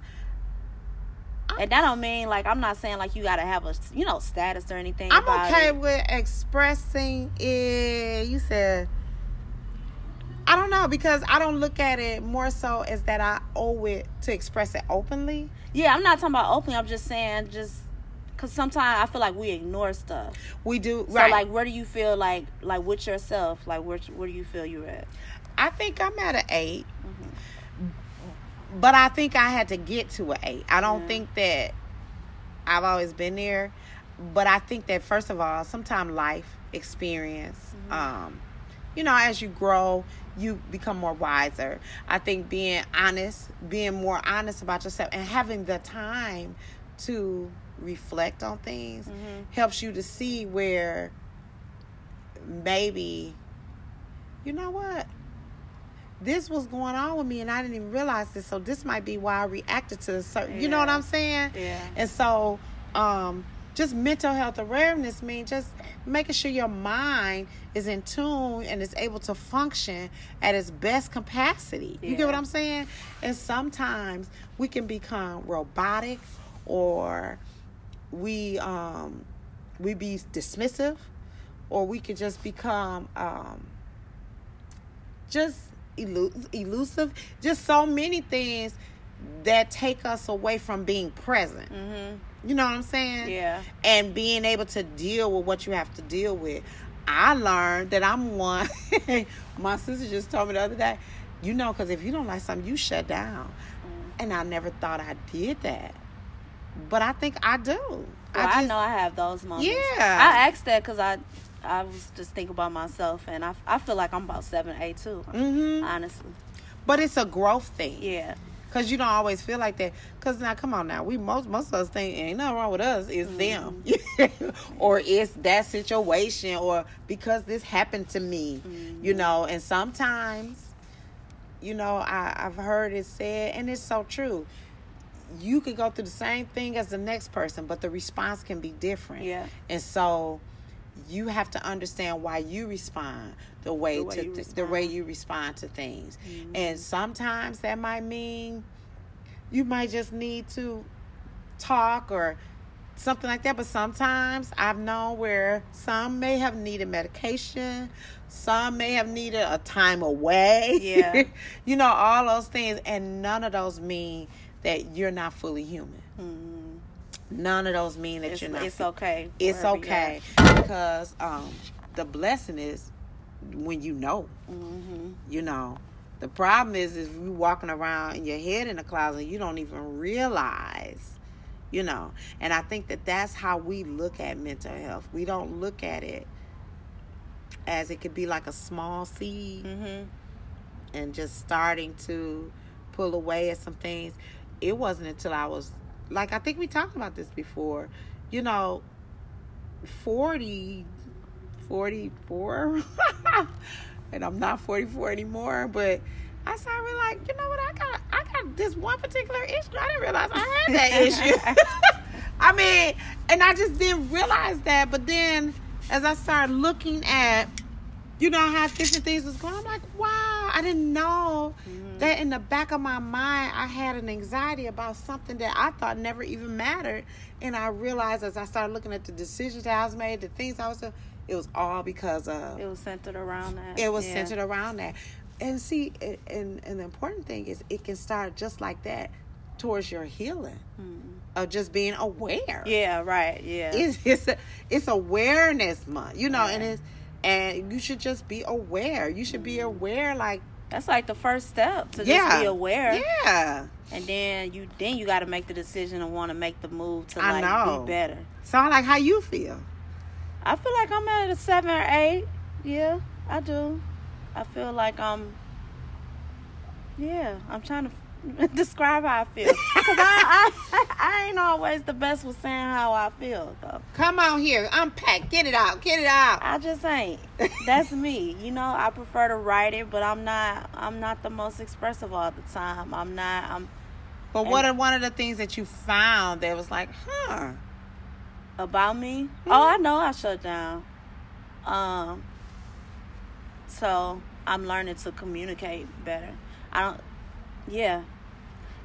A: And that don't mean like I'm not saying like you gotta have a you know status or anything.
B: I'm okay
A: it.
B: with expressing it. You said, I don't know because I don't look at it more so as that I owe it to express it openly.
A: Yeah, I'm not talking about openly. I'm just saying just because sometimes I feel like we ignore stuff.
B: We do
A: So
B: right.
A: like, where do you feel like like with yourself? Like where where do you feel you're at?
B: I think I'm at an 8
A: Mm-hmm.
B: but I think I had to get to an eight. I don't
A: Yeah.
B: think that I've always been there, but I think that first of all, sometimes life experience,
A: Mm-hmm.
B: um, you know, as you grow, you become more wiser. I think being honest, being more honest about yourself, and having the time to reflect on things
A: Mm-hmm.
B: helps you to see where maybe, you know what, this was going on with me and I didn't even realize this. So this might be why I reacted to a certain, you know what I'm saying?
A: Yeah.
B: And so, um, just mental health awareness means just making sure your mind is in tune and is able to function at its best capacity. You get what I'm saying? And sometimes we can become robotic or we um we be dismissive or we could just become um just elu- elusive just so many things that take us away from being present
A: Mm-hmm.
B: You know what i'm saying
A: Yeah.
B: and being able to deal with what you have to deal with i learned that i'm one my sister just told me the other day you know because if you don't like something you shut down
A: Mm.
B: and i never thought i did that but i think i do
A: Well, I,
B: just-
A: know I have those moments.
B: Yeah.
A: I asked that because I, I was just thinking about myself, and I, I feel like I'm about seven, eight too.
B: Mm-hmm.
A: Honestly,
B: but it's a growth thing
A: yeah,
B: Cause you don't always feel like that. Cause now, come on now, we most most of us think ain't nothing wrong with us. It's mm-hmm. them, or it's that situation, or because this happened to me, you mm-hmm. know. And sometimes, you know, I, I've heard it said, and it's so true. You could go through the same thing as the next person, but the response can be different.
A: Yeah.
B: And so, you have to understand why you respond the way,
A: The way
B: to
A: you
B: th- the way
A: respond.
B: you respond to things.
A: Mhm.
B: And sometimes that might mean you might just need to talk or something like that. But sometimes I've known where some may have needed medication, some may have needed a time away.
A: Yeah.
B: you know, all those things. And none of those mean that you're not fully human.
A: Mhm.
B: None of those mean that
A: it's,
B: you're not.
A: it's okay.
B: It's okay because um, the blessing is when you know.
A: Mhm.
B: You know, the problem is is you walking around in your head in the closet, and you don't even realize. You know, and I think that that's how we look at mental health. We don't look at it as it could be like a small seed
A: Mhm.
B: and just starting to pull away at some things. It wasn't until I was like I think we talked about this before. You know, 40 44 and I'm not 44 anymore, but I started like, you know what, I got I got this one particular issue. I didn't realize I had that issue. I mean, and I just didn't realize that, but then as I started looking at you know how different things was going. I'm like, wow, I didn't know
A: Mhm.
B: that in the back of my mind I had an anxiety about something that I thought never even mattered. And I realized as I started looking at the decisions that I was made, the things I was doing, it was all because of
A: It was centered around that.
B: it was
A: Yeah.
B: centered around that. And see, it- and, and the important thing is it can start just like that towards your healing
A: Mhm.
B: of just being aware
A: Yeah. Right. Yeah.
B: it's it's, a, it's awareness month you know and it's and you should just be aware you should be aware like
A: That's like the first step to
B: Yeah.
A: just be aware.
B: Yeah.
A: And then you then you got to make the decision and want to make the move to
B: I
A: like
B: know.
A: be better.
B: So I like how you feel.
A: I feel like I'm at a seven or eight. Yeah, I do. I feel like I'm. Yeah, I'm trying to describe how I feel because I, I I ain't always the best with saying how I feel though.
B: Come on here, unpack, get it out, get it out.
A: I just ain't. That's me. You know, I prefer to write it, but I'm not. I'm not the most expressive all the time. I'm not. I'm
B: But what are one of the things that you found that was like, huh?
A: about me. Oh, I know I shut down. Um. So I'm learning to communicate better. I don't. Yeah.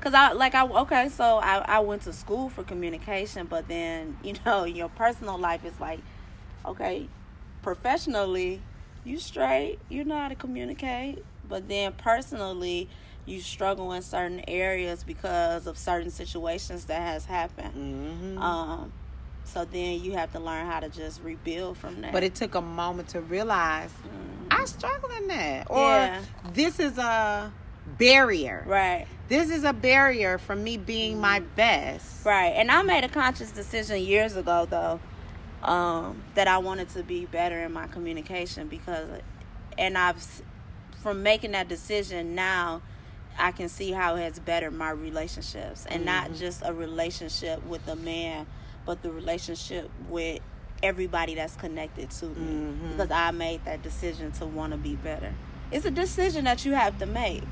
A: Cause I like I okay so I I went to school for communication but then you know your personal life is like okay professionally you straight you know how to communicate but then personally you struggle in certain areas because of certain situations that has happened
B: Mm-hmm.
A: um, so then you have to learn how to just rebuild from that.
B: but it took a moment to realize
A: Mhm.
B: I struggle in that, or
A: Yeah.
B: this is a barrier.
A: right,
B: This is a barrier for me being my best.
A: right. And I made a conscious decision years ago, though, um, that I wanted to be better in my communication because, and I've, from making that decision now, I can see how it has bettered my relationships, and not just a relationship with a man, but the relationship with everybody that's connected to me
B: Mhm.
A: because I made that decision to want to be better. It's a decision that you have to make,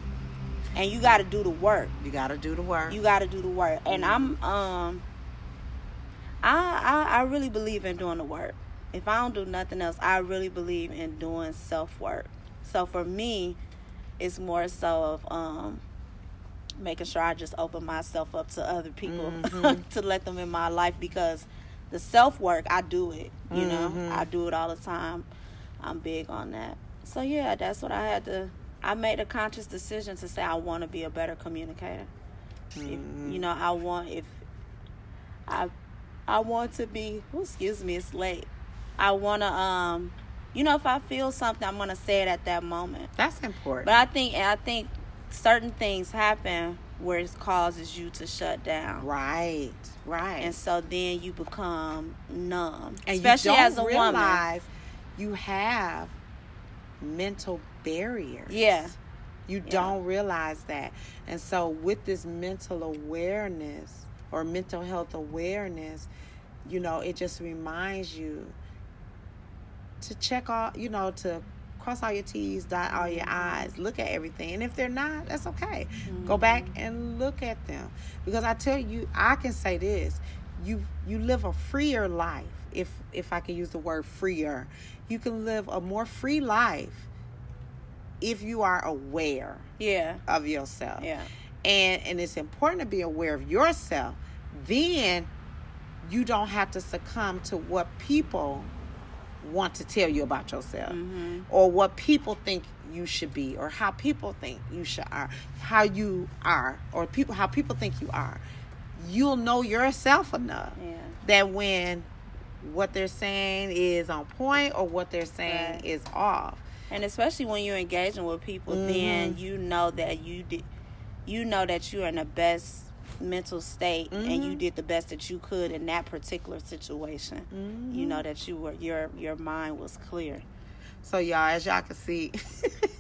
A: and you got to do the work.
B: You got to do the work.
A: You got to do the work, and I'm um, I, I I really believe in doing the work. If I don't do nothing else, I really believe in doing self work. So for me, it's more so of um, making sure I just open myself up to other people
B: Mhm.
A: to let them in my life because the self work I do it. You know,
B: Mhm.
A: I do it all the time. I'm big on that. So yeah, that's what I had to. I made a conscious decision to say I want to be a better communicator. If,
B: Mhm.
A: you know, I want if I I want to be. Oh, excuse me, it's late. I want to um, you know, if I feel something, I'm gonna say it at that moment.
B: That's important.
A: But I think I think certain things happen where it causes you to shut down.
B: right, right.
A: And so then you become numb,
B: and
A: especially as a woman.
B: you have mental barriers.
A: Yeah.
B: You
A: Yeah.
B: don't realize that. And so with this mental awareness or mental health awareness, you know, it just reminds you to check all, you know, to cross all your T's, dot all your mm-hmm. I's, look at everything. And if they're not, that's okay. Go back mm-hmm. and look at them. Because I tell you, I can say this. You you live a freer life, if if I can use the word freer. You can live a more free life if you are aware
A: Yeah,
B: of yourself.
A: yeah,
B: And and it's important to be aware of yourself. Then you don't have to succumb to what people want to tell you about yourself
A: hmm
B: or what people think you should be or how people think you should are how you are or people how people think you are you'll know yourself enough
A: yeah,
B: that when what they're saying is on point or what they're saying
A: Right.
B: is off
A: and especially when you're engaging with people, then
B: Mhm.
A: you know that you did, you know that you're in the best mental state, and you
B: Mhm.
A: did the best that you could in that particular situation. You
B: Mm-hmm.
A: know that you were your your mind was clear.
B: so y'all as y'all can see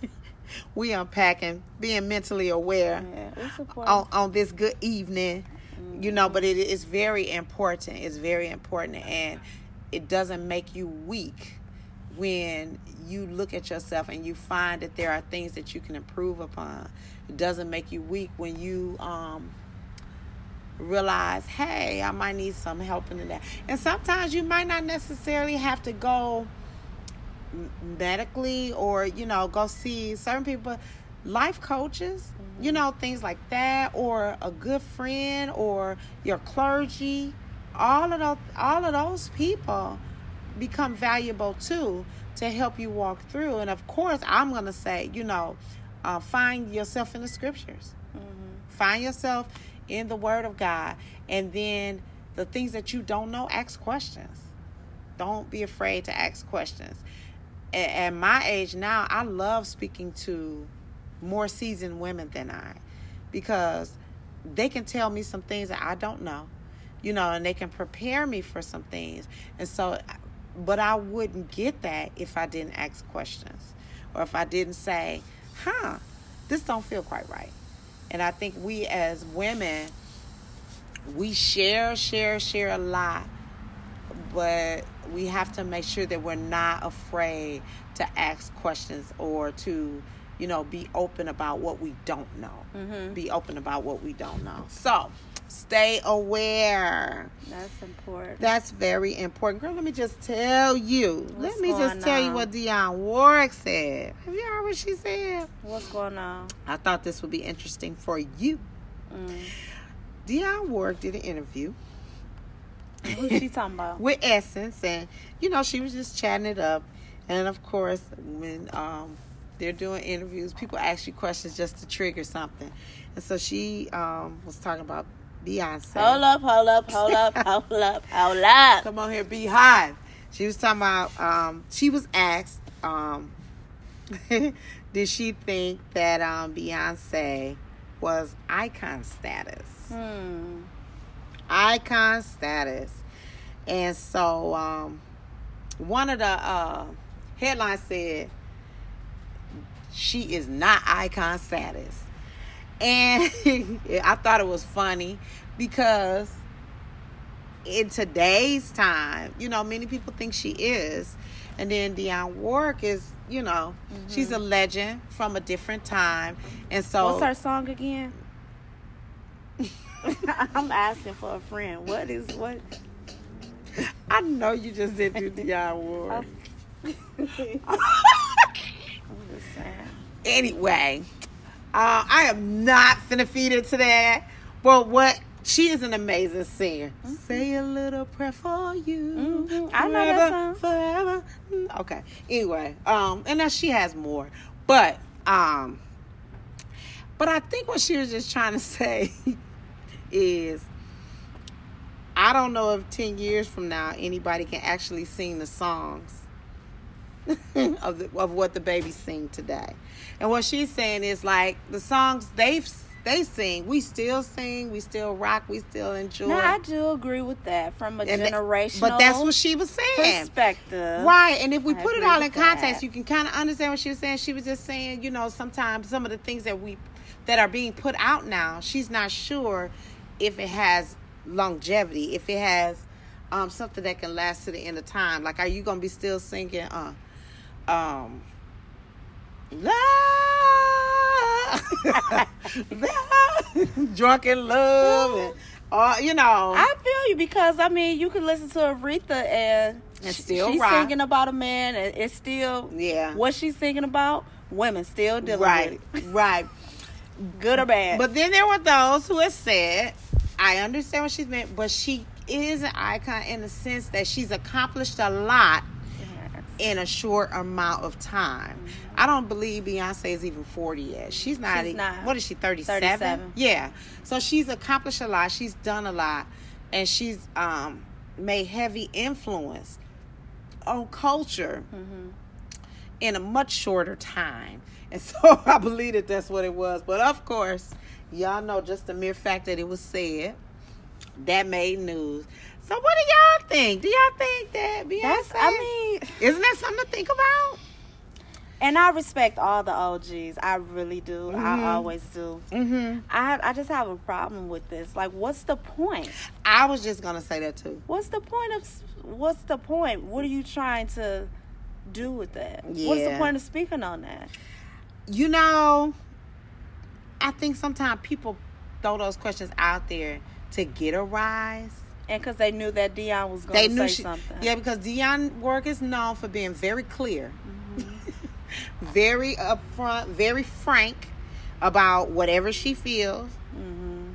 B: we unpacking being mentally aware
A: Yeah,
B: on, on this good evening you know but it is very important it's very important and it doesn't make you weak when you look at yourself and you find that there are things that you can improve upon it doesn't make you weak when you um realize hey i might need some help in that. And sometimes you might not necessarily have to go medically or you know go see certain people life coaches you know things like that or a good friend or your clergy all of those all of those people become valuable too to help you walk through. And of course i'm going to say you know uh, find yourself in the scriptures.
A: Mhm.
B: find yourself in the word of god. And then the things that you don't know ask questions. Don't be afraid to ask questions. At, at my age now i love speaking to more seasoned women than I because they can tell me some things that I don't know, you know, and they can prepare me for some things. And so, but I wouldn't get that if I didn't ask questions or if I didn't say, huh, this don't feel quite right. And I think we as women, we share, share, share a lot, but we have to make sure that we're not afraid to ask questions or to you know, be open about what we don't know.
A: Mm-hmm.
B: Be open about what we don't know. So, stay aware.
A: That's important.
B: That's very important. Girl, let me just tell you.
A: What's
B: let me just tell you what Dionne Warwick said. Have you heard what she said?
A: What's going on?
B: I thought this would be interesting for you.
A: Mm.
B: Dionne Warwick did an interview
A: Who's she talking about?
B: with Essence, and you know she was just chatting it up. And of course, when um, they're doing interviews, people ask you questions just to trigger something. And so she um, was talking about Beyonce.
A: Hold up, hold up, hold up, hold up, hold up.
B: Come on here, BeyHive. She was talking about. Um, she was asked, um, did she think that um, Beyonce was icon status?
A: Hmm.
B: icon status. And so um, one of the uh, headlines said she is not icon status. And I thought it was funny because in today's time, you know, many people think she is. And then Dionne Warwick is, you know, mm-hmm. she's a legend from a different time. And so
A: What's her song again? I'm asking for a friend. What is what?
B: I know you just did do Dionne Warwick.
A: I'm just saying.
B: anyway, uh, I am not finna feed it to that. But what she is an amazing singer. Say a little prayer for you.
A: Mhm. I know that song.
B: Forever. Mm, Okay. Anyway, um, and now she has more, but um, but I think what she was just trying to say is. I don't know if 10 years from now anybody can actually sing the songs of, the, of what the babies sing today. And what she's saying is like the songs they've they sing, we still sing, we still rock, we still enjoy.
A: I do agree with that from a
B: And that-
A: generational
B: but that's what she was saying.
A: perspective.
B: Right, and if we
A: I
B: put it all in context,
A: that.
B: you can kind of understand what she was saying. She was just saying, you know, sometimes some of the things that we that are being put out now, she's not sure if it has longevity, if it has um, something that can last to the end of time. Like, are you gonna be still singing, uh, um, Drunk in Love, and all you know.
A: I feel you because I mean you can listen to Aretha and,
B: And still
A: she's
B: rock.
A: singing about a man and it's still
B: yeah,
A: what she's singing about. Women still dealing
B: right,
A: with it,
B: right.
A: good or bad.
B: But then there were those who have said, I understand what she's meant, but she is an icon in the sense that she's accomplished a lot in a short amount of time. I don't believe Beyonce is even 40 yet. She's not.
A: She's not.
B: What is she, 37?
A: 37.
B: Yeah. So she's accomplished a lot. She's done a lot. And she's um, made heavy influence on culture
A: Mhm.
B: in a much shorter time. And so I believe that that's what it was. But of course, y'all know just the mere fact that it was said, that made news. So what do y'all think? Do y'all think that Beyonce?
A: That's I mean,
B: isn't that something to think about?
A: and I respect all the OGs. I really do.
B: Mhm.
A: I always do.
B: Mm-hmm.
A: I I just have a problem with this. Like, what's the point?
B: I was just gonna say that too.
A: What's the point of? What's the point? What are you trying to do with that? What's the point of speaking on that?
B: You know, I think sometimes people throw those questions out there to get a rise.
A: And because they knew that Dionne was going to say
B: she,
A: something.
B: yeah, because Dionne Warwick is known for being very clear,
A: Mm-hmm.
B: very upfront, very frank about whatever she feels.
A: hmm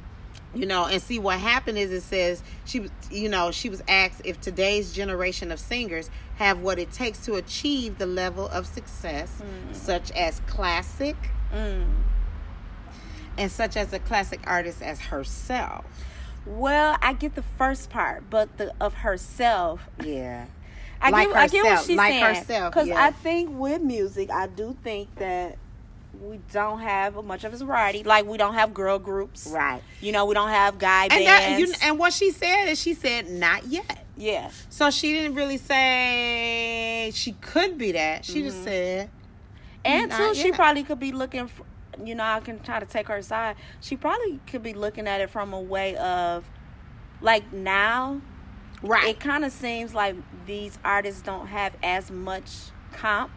B: You know, and see what happened is it says she, was- you know, she was asked if today's generation of singers have what it takes to achieve the level of success,
A: Mm.
B: such as classic
A: Mm.
B: and such as a classic artist as herself.
A: Well, I get the first part, but the of herself.
B: Yeah.
A: I
B: Like
A: get, I get what
B: herself,
A: she's
B: like
A: saying.
B: herself,
A: Because
B: yeah.
A: I think with music, I do think that we don't have much of a variety. Like we don't have girl groups,
B: Right.
A: You know, we don't have guy
B: And
A: bands.
B: that, you, and what she said is she said not yet.
A: yeah,
B: So she didn't really say she could be that. She just mm-hmm. said
A: and too, she probably could be looking. For, you know, I can try to take her side. She probably could be looking at it from a way of, like now,
B: right.
A: it kind of seems like these artists don't have as much comp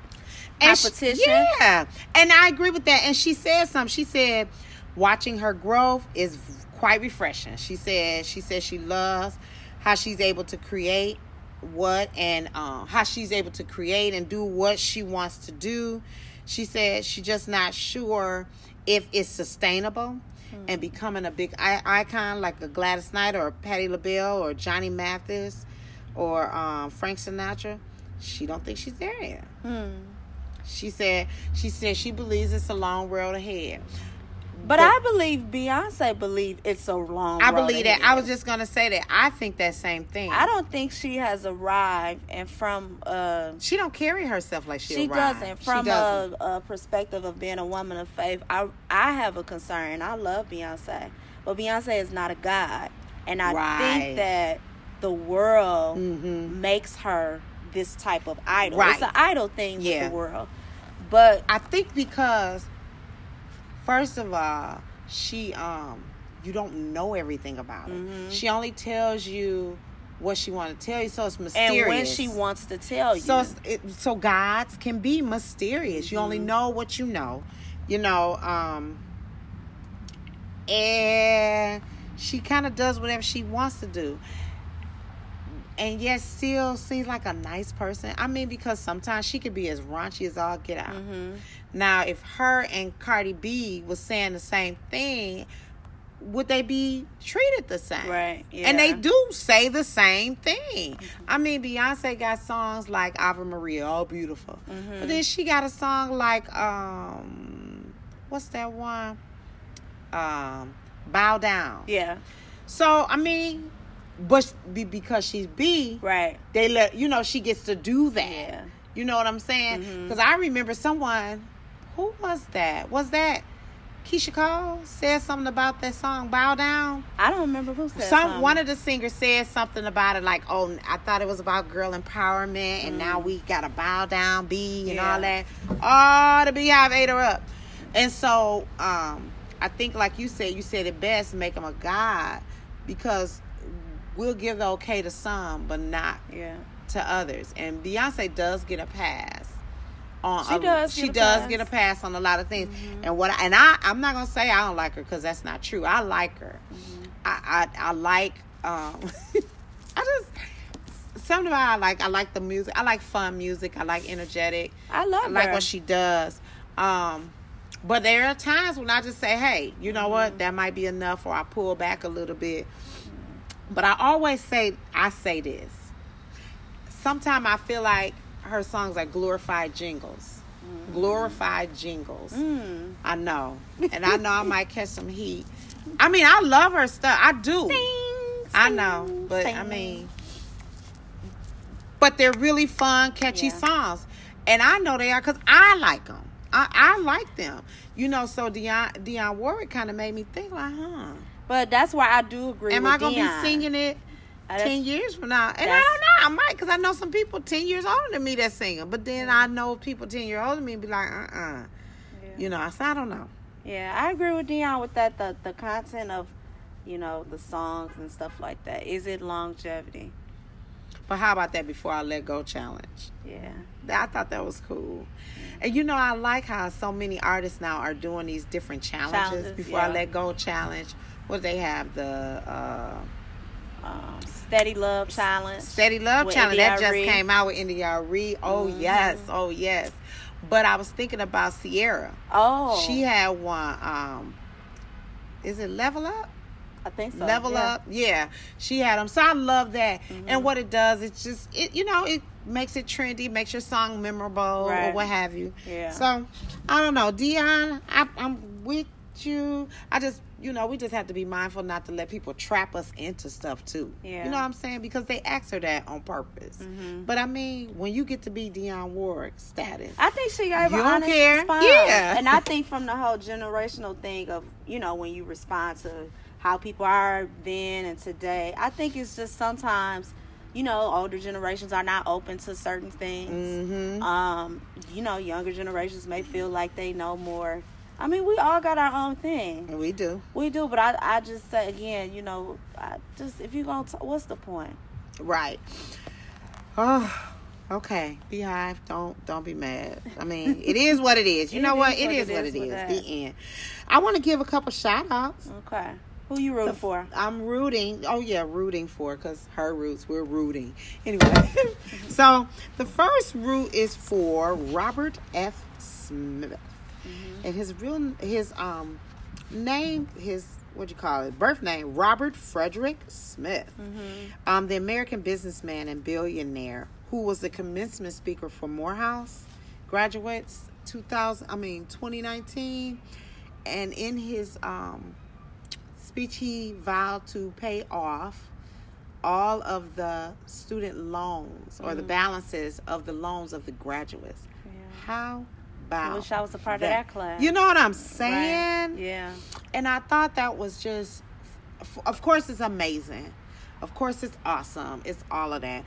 B: And she-
A: competition.
B: yeah, and I agree with that. And she said something. She said watching her growth is quite refreshing. She said she said she loves how she's able to create what and uh, how she's able to create and do what she wants to do. She said she's just not sure if it's sustainable. And becoming a big icon like a Gladys Knight or Patti LaBelle or Johnny Mathis or um, Frank Sinatra, she don't think she's there yet.
A: Hmm.
B: She said she said she believes it's a long road ahead.
A: But I believe Beyonce believe it's a long.
B: I believe that. I was just gonna say that. I think that same thing.
A: I don't think she has arrived, and from uh,
B: She don't carry herself like she.
A: she
B: arrived.
A: doesn't.
B: She
A: From
B: doesn't.
A: A, a perspective of being a woman of faith, I I have a concern. I love Beyonce, but Beyonce is not a god, and I
B: Right.
A: think that the world
B: Mhm.
A: makes her this type of idol.
B: Right.
A: It's an idol thing
B: Yeah.
A: with the world, but
B: I think because first of all, she um you don't know everything about her.
A: Mhm.
B: She only tells you what she want to tell you, so it's mysterious.
A: and when she wants to tell you,
B: So, it, so gods can be mysterious. You only
A: Mhm.
B: know what you know, you know. Um, and she kind of does whatever she wants to do, and yet still seems like a nice person. I mean, because sometimes she could be as raunchy as all get out.
A: Mhm.
B: Now, if her and Cardi B was saying the same thing, would they be treated the same?
A: right? Yeah.
B: And they do say the same thing. I mean, Beyonce got songs like Ave Maria, all beautiful.
A: Mhm.
B: But then she got a song like um what's that one? Um Bow Down.
A: Yeah,
B: So, I mean, but because she's B,
A: right.
B: they let you know she gets to do that.
A: Yeah.
B: You know what I'm saying?
A: Mhm.
B: Because I remember someone, who was that? Was that Keyshia Cole said something about that song "Bow Down"?
A: I don't remember who said
B: Some
A: something.
B: one of the singers said something about it, like, "Oh, I thought it was about girl empowerment, and now we got to bow down, be and all
A: Yeah.
B: that." Oh, the BeyHive ate her up, and so um, I think, like you said, you said it best: make him a god, because we'll give the okay to some, but not
A: Yeah.
B: to others. And Beyonce does get a pass. On
A: She
B: a-
A: does
B: She
A: get a
B: does
A: pass. Mm-hmm.
B: get a pass on a lot of things. And what? I, and I, I'm not gonna say I don't like her because that's not true. I like her.
A: Mm-hmm.
B: I, I, I like. Um, I just something about I like. I like the music. I like fun music. I like energetic.
A: I love
B: I like
A: her.
B: what she does. Um, but there are times when I just say, "Hey, you know
A: Mm-hmm.
B: what? That might be enough," or I pull back a little bit. But I always say, I say this. Sometimes I feel like her songs are glorified jingles. Glorified jingles.
A: Mm.
B: I know, and I know I might catch some heat. I mean, I love her stuff. I do. I know, but I mean, but they're really fun, catchy
A: Yeah.
B: songs, and I know they are because I like them. I, I like them, you know. So Dionne Dionne Warwick kind of made me think like, huh?
A: But that's why I do agree.
B: Am I gonna
A: Dionne.
B: be singing it
A: Uh,
B: ten
A: that's-
B: years from now? And I don't know. I might because I know some people ten years older than me that's singing, but then I know people ten years older than me and be like, uh, uh
A: Yeah.
B: You know, so I don't know.
A: Yeah, I agree with Dionne with that. The the content of, you know, the songs and stuff like that. Is it longevity?
B: But how about that before I let go challenge?
A: Yeah.
B: I thought that was cool. And you know, I like how so many artists now are doing these different challenges.
A: Challenges,
B: Before I let go challenge. What they have the uh,
A: Um, Steady Love Challenge.
B: Steady Love challenge that just came out with Reed. Oh
A: Mhm.
B: yes, oh yes. But I was thinking about Ciara.
A: Oh,
B: She had one. Um, is it Level Up?
A: I think so.
B: level
A: yeah.
B: up yeah she had them so i love that
A: Mhm.
B: and what it does it's just it you know it makes it trendy makes your song memorable or what have you
A: Yeah.
B: so i don't know Dionne I, i'm with you. I just, you know, we just have to be mindful not to let people trap us into stuff too.
A: Yeah.
B: You know what I'm saying? Because they ask her that on purpose. But I mean, when you get to be Dionne Warwick status,
A: I think she gave
B: You
A: an
B: don't
A: honest
B: care?
A: response.
B: Yeah.
A: And I think from the whole generational thing of, you know, when you respond to how people are then and today, I think it's just sometimes, you know, older generations are not open to certain things.
B: mm-hmm.
A: Um, you know, younger generations may feel like they know more. I mean, we all got our own thing.
B: we do.
A: We do, but I, I just say again, you know, I just if you gonna, t- what's the point?
B: Right. Oh, okay. BeyHive, don't don't be mad. I mean, it is what it is. You
A: It
B: know what?
A: is
B: It
A: what
B: is
A: it
B: what
A: is
B: it
A: with
B: is. The end. I want to give a couple shout outs.
A: Okay, who you rooting for?
B: I'm rooting. Oh yeah, rooting for because her roots. We're rooting anyway. so the first root is for Robert F. Smith, and his real his um name his what do you call it? Birth name Robert Frederick Smith, um the American businessman and billionaire who was the commencement speaker for Morehouse graduates 2000 I mean 2019, and in his um speech he vowed to pay off all of the student loans or the balances of the loans of the graduates.
A: Yeah.
B: How
A: I wish I was a part of that class.
B: You know what I'm
A: Right.
B: saying?
A: Yeah.
B: And I thought that was just of course it's amazing. Of course it's awesome. It's all of that.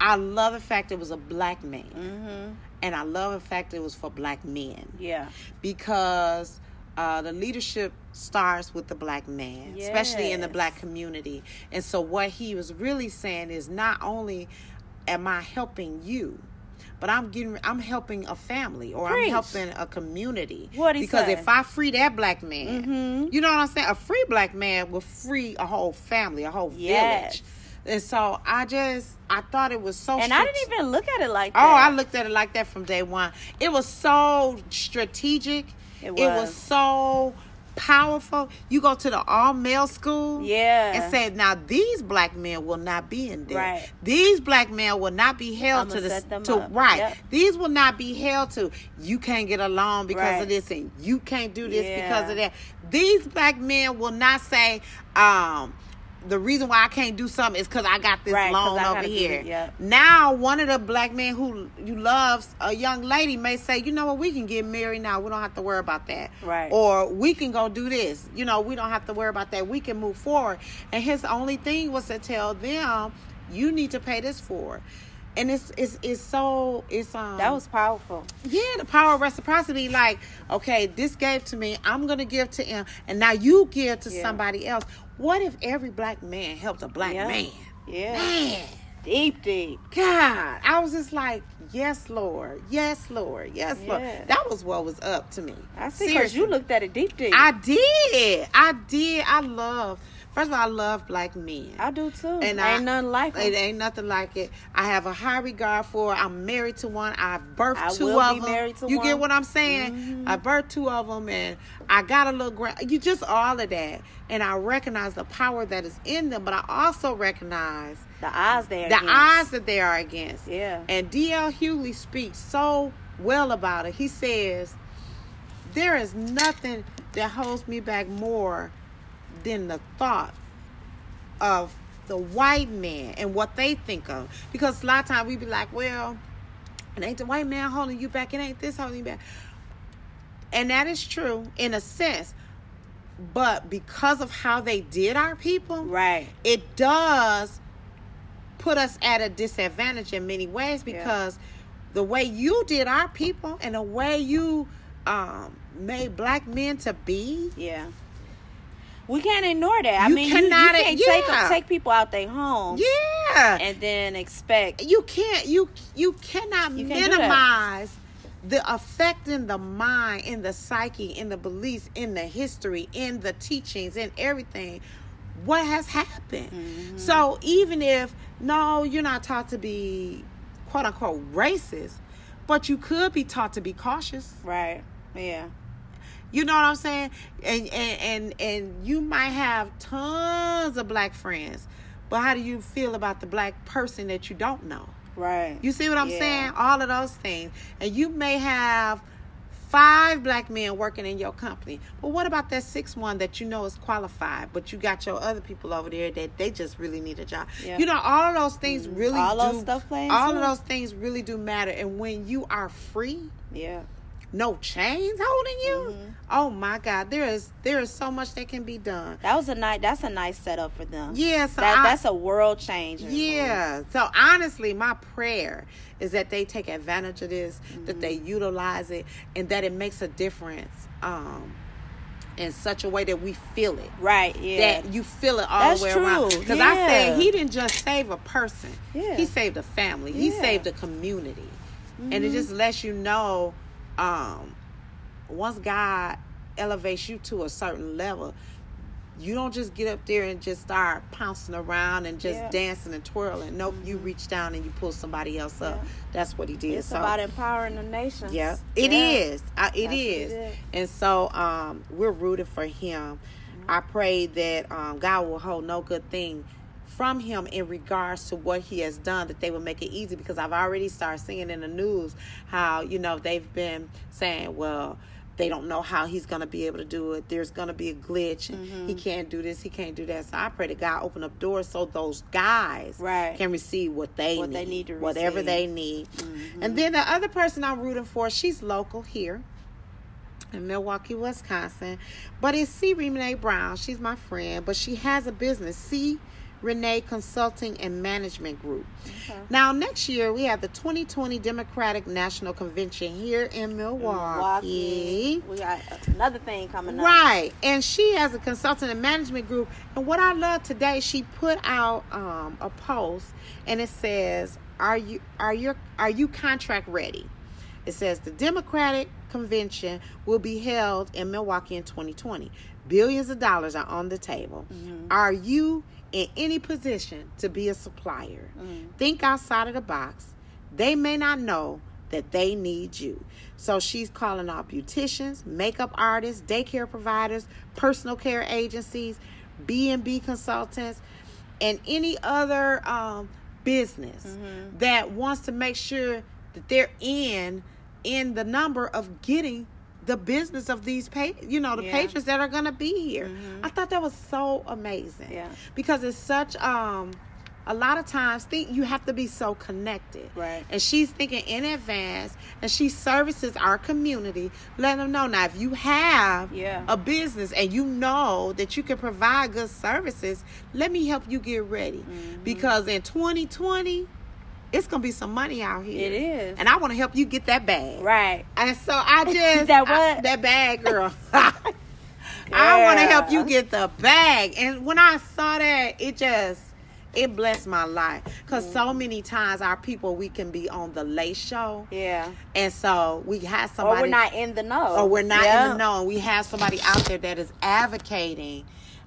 B: I love the fact it was a black man.
A: Mhm.
B: And I love the fact it was for black men
A: Yeah.
B: because uh, the leadership starts with the black man, especially in the black community. And so, what he was really saying is not only am I helping you, but I'm getting, I'm helping a family or
A: Preach.
B: I'm helping a community.
A: What'd he
B: because
A: say?
B: if I free that black man,
A: Mhm.
B: you know what I'm saying? A free black man will free a whole family, a whole
A: Yes.
B: village. And so I just, I thought it was so.
A: And I didn't even look at it like
B: Oh. I looked at it like that from day one. It was so strategic.
A: It
B: was.
A: was.
B: so powerful. You go to the all male school.
A: Yeah.
B: And say, now these black men will not be in there.
A: Right.
B: These black men will not be held
A: I'ma
B: to the to
A: up.
B: right.
A: Yep.
B: These will not be held to. You can't get along because
A: Right.
B: of this, and you can't do this
A: Yeah.
B: because of that. These black men will not say, um, the reason why I can't do something is because I got this
A: Right,
B: loan over here.
A: it, yep.
B: Now, one of the black men who you loves a young lady may say, you know what, we can get married now. We don't have to worry about that.
A: Right.
B: Or we can go do this. You know, we don't have to worry about that. We can move forward. And his only thing was to tell them, you need to pay this for. And it's it's it's so it's um
A: that was powerful.
B: yeah, the power of reciprocity. Like, okay, this gave to me, I'm gonna give to him, and now you give to
A: Yeah.
B: somebody else. What if every black man helped a black
A: Yeah.
B: man?
A: Yeah.
B: Man,
A: Deep, deep.
B: God, I was just like, yes, Lord, yes, Lord, yes, Lord. That was what was up to me.
A: I see because you looked at it deep, deep.
B: I did, I did. I love. First of all, I love black men.
A: I do too.
B: And
A: Ain't
B: I-
A: nothing like
B: It
A: it.
B: ain't nothing like it. I have a high regard for. it. I'm married to one. I've birthed
A: I
B: two
A: will
B: of
A: be
B: them.
A: married to
B: you get what I'm saying?
A: Mhm.
B: I birthed two of them, and I got a little. Gra- you just all of that, and I recognize the power that is in them. But I also recognize
A: The eyes there.
B: the
A: against.
B: odds that they are against.
A: Yeah.
B: And D.L. Hughley speaks so well about it. He says, There is nothing that holds me back more than the thought of the white man and what they think of. Because a lot of times we'd be like, Well, it ain't the white man holding you back, it ain't this holding you back. And that is true in a sense. But because of how they did our people,
A: Right.
B: it does put us at a disadvantage in many ways
A: Yeah.
B: because the way you did our people and the way you um, made black men to be
A: Yeah. We can't ignore that. I
B: You
A: mean,
B: cannot-
A: you, you can't
B: yeah.
A: take take people out their homes
B: yeah
A: and then expect.
B: you can't you you cannot
A: You can't do that.
B: minimize the effect in the mind in the psyche in the beliefs in the history in the teachings in everything what has happened
A: Mm-hmm.
B: so even if no you're not taught to be quote unquote racist but you could be taught to be cautious
A: Right. Yeah.
B: You know what I'm saying? And and and and you might have tons of black friends, but how do you feel about the black person that you don't know?
A: Right.
B: You see what I'm
A: Yeah.
B: saying? All of those things. And you may have five black men working in your company. But what about that sixth one that you know is qualified, but you got your other people over there that they just really need a job?
A: Yeah.
B: You know, all of those things mm, really
A: All
B: do.
A: those stuff plays
B: all of those things really do matter. And when you are free,
A: Yeah.
B: No chains holding you.
A: Mm-hmm.
B: Oh my God, there is there is so much that can be done.
A: That was a nice. That's a nice setup for them.
B: Yeah, so
A: That,
B: I-
A: that's a world change.
B: Yeah. So honestly, my prayer is that they take advantage of this, that they
A: Mm-hmm.
B: utilize it, and that it makes a difference um, in such a way that we feel it.
A: Right. Yeah.
B: That you feel it all
A: That's
B: the way around.
A: true.
B: Because I
A: Yeah.
B: said he didn't just save a person.
A: Yeah.
B: He saved a family. He
A: Yeah. Mm-hmm.
B: saved a community. And it just lets you know, um, once God elevates you to a certain level, you don't just get up there and just start pouncing around and just
A: Yeah. Mm-hmm.
B: dancing and twirling. Nope, you reach down and you pull somebody else up.
A: Yeah.
B: That's what he did.
A: it's
B: so
A: about empowering the nation.
B: yeah, it
A: Yeah.
B: is. I, it is.
A: it is.
B: And so um, we're rooted for him. I pray that um, God will hold no good thing from him in regards to what he has done, that they will make it easy because I've already started seeing in the news how, you know, they've been saying, well, they don't know how he's going to be able to do it. There's going to be a glitch. and
A: Mm-hmm.
B: He can't do this. He can't do that. So I pray that God open up doors so those guys
A: Right.
B: can receive what they
A: What
B: need,
A: they need
B: whatever
A: receive.
B: they need.
A: Mm-hmm.
B: And then the other person I'm rooting for, she's local here in Milwaukee, Wisconsin. But it's C. Renee Brown. She's my friend, but she has a business, C. Renee Consulting and Management Group.
A: Okay.
B: Now, next year, we have the 2020 Democratic National Convention here in Milwaukee.
A: Milwaukee. We got another thing coming up.
B: Right. And she has a consultant and management group. And what I love today, she put out um, a post and it says, Are you are you are you contract ready? It says the Democratic convention will be held in Milwaukee in 2020. Billions of dollars are on the table. Are you in any position to be a supplier? Think outside of the box. They may not know that they need you. So she's calling out beauticians, makeup artists, daycare providers, personal care agencies, B&B consultants, and any other um, business that wants to make sure that they're in in the number of getting the business of these pa- you know the
A: Yeah.
B: patrons that are to be here. I thought that was so amazing.
A: Yeah.
B: Because it's such um a lot of times think you have to be so connected.
A: Right.
B: And she's thinking in advance and she services our community, letting them know now if you have
A: Yeah.
B: a business and you know that you can provide good services, let me help you get ready.
A: Mm-hmm.
B: Because in 2020, it's gonna be some money out here.
A: It is.
B: And I want to help you get that bag.
A: Right.
B: And so I just
A: That
B: I-
A: what?
B: that bag, girl. I want to help you get the bag. And when I saw that, it just it blessed my life because so
A: Mm-hmm.
B: many times our people we can be on the late show,
A: Yeah.
B: and so we have somebody Or
A: we're not in the know.
B: or we're not
A: Yeah.
B: in the know, and we have somebody out there that is advocating.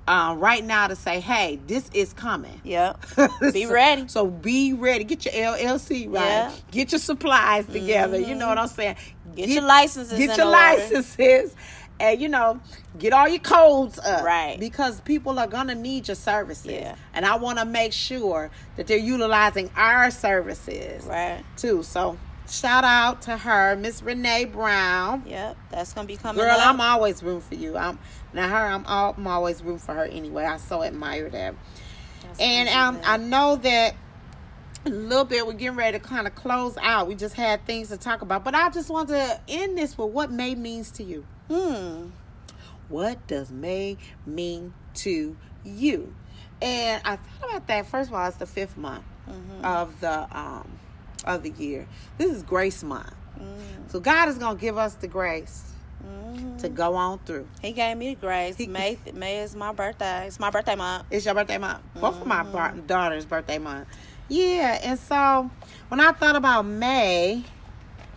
B: Uh, right now to say, hey, this is coming.
A: Yep. Be
B: So-
A: ready.
B: So be ready. Get your LLC right.
A: Yeah. Mm-hmm.
B: Get your supplies together. You know what I'm saying?
A: Get your licenses
B: Get your licenses. And you know, get all your codes up.
A: Right.
B: Because people are gonna need your services.
A: Yeah.
B: And I wanna make sure that they're utilizing our services
A: Right.
B: too. So shout out to her, Miss Renee Brown.
A: Yep. That's gonna be coming
B: Girl,
A: up.
B: I'm always room for you. I'm now her. I'm, all, I'm always rooting for her anyway. I so admire that.
A: That's
B: And um, I know that a little bit we're getting ready to kind of close out. We just had things to talk about, but I just want to end this with what May means to you.
A: Hmm.
B: What does May mean to you? And I thought about that. First of all, it's the fifth month
A: Mm-hmm.
B: of the um of the year. This is Grace Month,
A: Mm-hmm.
B: so God is gonna give us the grace
A: Mhm.
B: to go on through.
A: He gave me the grace.
B: He-
A: May May is my birthday. It's my birthday month.
B: It's your birthday month. Both of my
A: Mm-hmm.
B: bar- daughters' birthday month. Yeah, and so when I thought about May,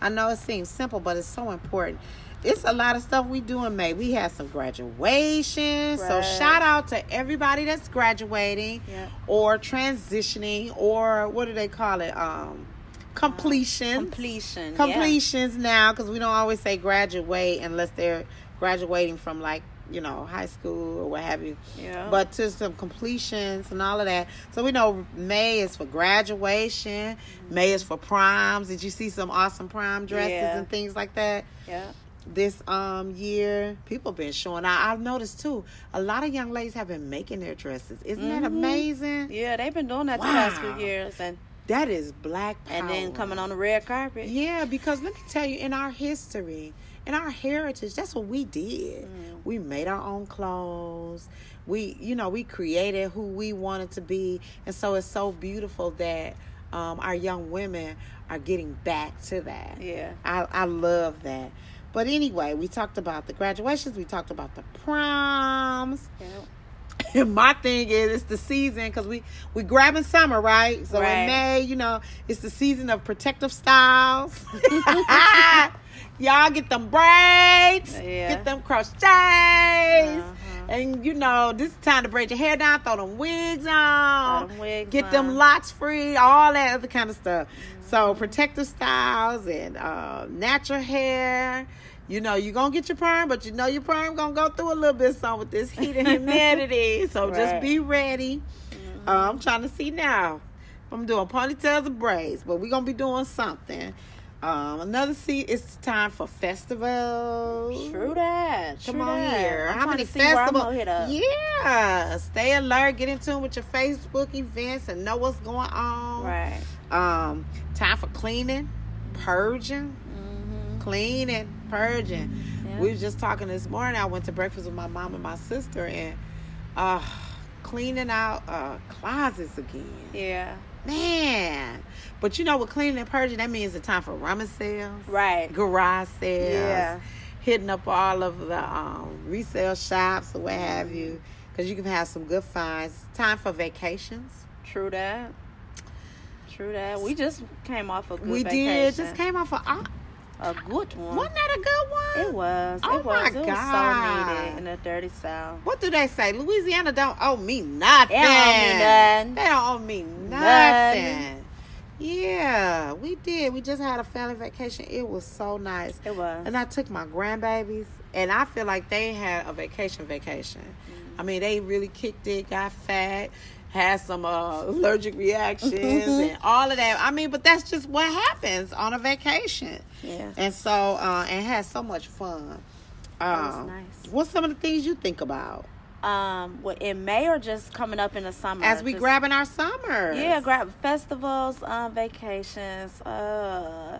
B: I know it seems simple, but it's so important. It's a lot of stuff we do in May. We had some graduations. So shout out to everybody that's graduating
A: Yeah.
B: or transitioning or what do they call it? Um completion.
A: Completion. yeah.
B: completions now because we don't always say graduate unless they're graduating from like you know high school or what have you
A: Yeah.
B: but to some completions and all of that so we know may is for graduation may is for proms did you see some awesome prom dresses
A: Yeah.
B: and things like that
A: Yeah.
B: this um year. People been showing out. I've noticed too. A lot of young ladies have been making their dresses. Isn't that
A: Mhm.
B: amazing?
A: Yeah, they've been doing that the past few years, and
B: That is black power.
A: and then coming on the red carpet.
B: Yeah, because let me tell you, in our history, in our heritage, that's what we did.
A: Mm.
B: We made our own clothes. We, you know, we created who we wanted to be, and so it's so beautiful that um, our young women are getting back to that.
A: Yeah.
B: I, I love that. But anyway, we talked about the graduations. We talked about the proms.
A: Yeah.
B: And my thing is, it's the season because we we grabbing summer, right? So
A: Right.
B: in May, you know, it's the season of protective styles. Y'all get them braids,
A: Yeah.
B: get them crochets,
A: Uh-huh.
B: and you know this is time to braid your hair down, throw them wigs on,
A: them wigs
B: get them
A: on.
B: locks free, all that other kind of stuff. So protective styles and uh, natural hair. You know, you're gonna get your perm, but you know your perm gonna go through a little bit some with this heat and humidity. So just be ready. Uh, I'm trying to see now. if I'm doing ponytails and braids, but we're gonna be doing something. Um, another see it's time for festivals.
A: True that.
B: Come
A: true
B: on
A: that.
B: here.
A: I'm
B: How many
A: to see where I'm
B: festivals?
A: gonna hit up.
B: Yeah. Stay alert. Get in tune with your Facebook events and know what's going on.
A: Right.
B: Um, time for cleaning, purging,
A: Mm-hmm.
B: cleaning, purging.
A: Yeah.
B: We was just talking this morning. I went to breakfast with my mom and my sister and uh cleaning out uh closets again.
A: Yeah.
B: Man. But you know with cleaning and purging, that means the time for rummage sales,
A: Right.
B: garage sales,
A: Yeah.
B: hitting up all of the um, resale shops or what have you, because you can have some good finds. Time for vacations.
A: True that. True that. We just came off a good
B: we
A: vacation.
B: did just came off of.
A: A good one.
B: wasn't that a good one?
A: It was.
B: Oh
A: it was.
B: my
A: it was
B: God.
A: so needed in the dirty south.
B: What do they say? Louisiana don't owe me nothing.
A: It don't owe me nothing.
B: They don't owe me nothing.
A: Nothing.
B: Yeah, we did. We just had a family vacation. It was so nice.
A: It was.
B: And I took my grandbabies, and I feel like they had a vacation vacation. Mm-hmm. I mean, they really kicked it, got fat, had some uh, allergic reactions, and all of that. I mean, but that's just what happens on a vacation.
A: yeah.
B: And so, uh, and had so much fun. Um,
A: nice.
B: What's some of the things you think about
A: Um, what in May or just coming up in the summer?
B: as we
A: Just-
B: grabbing our summer?
A: Yeah, grab festivals, um, vacations, uh,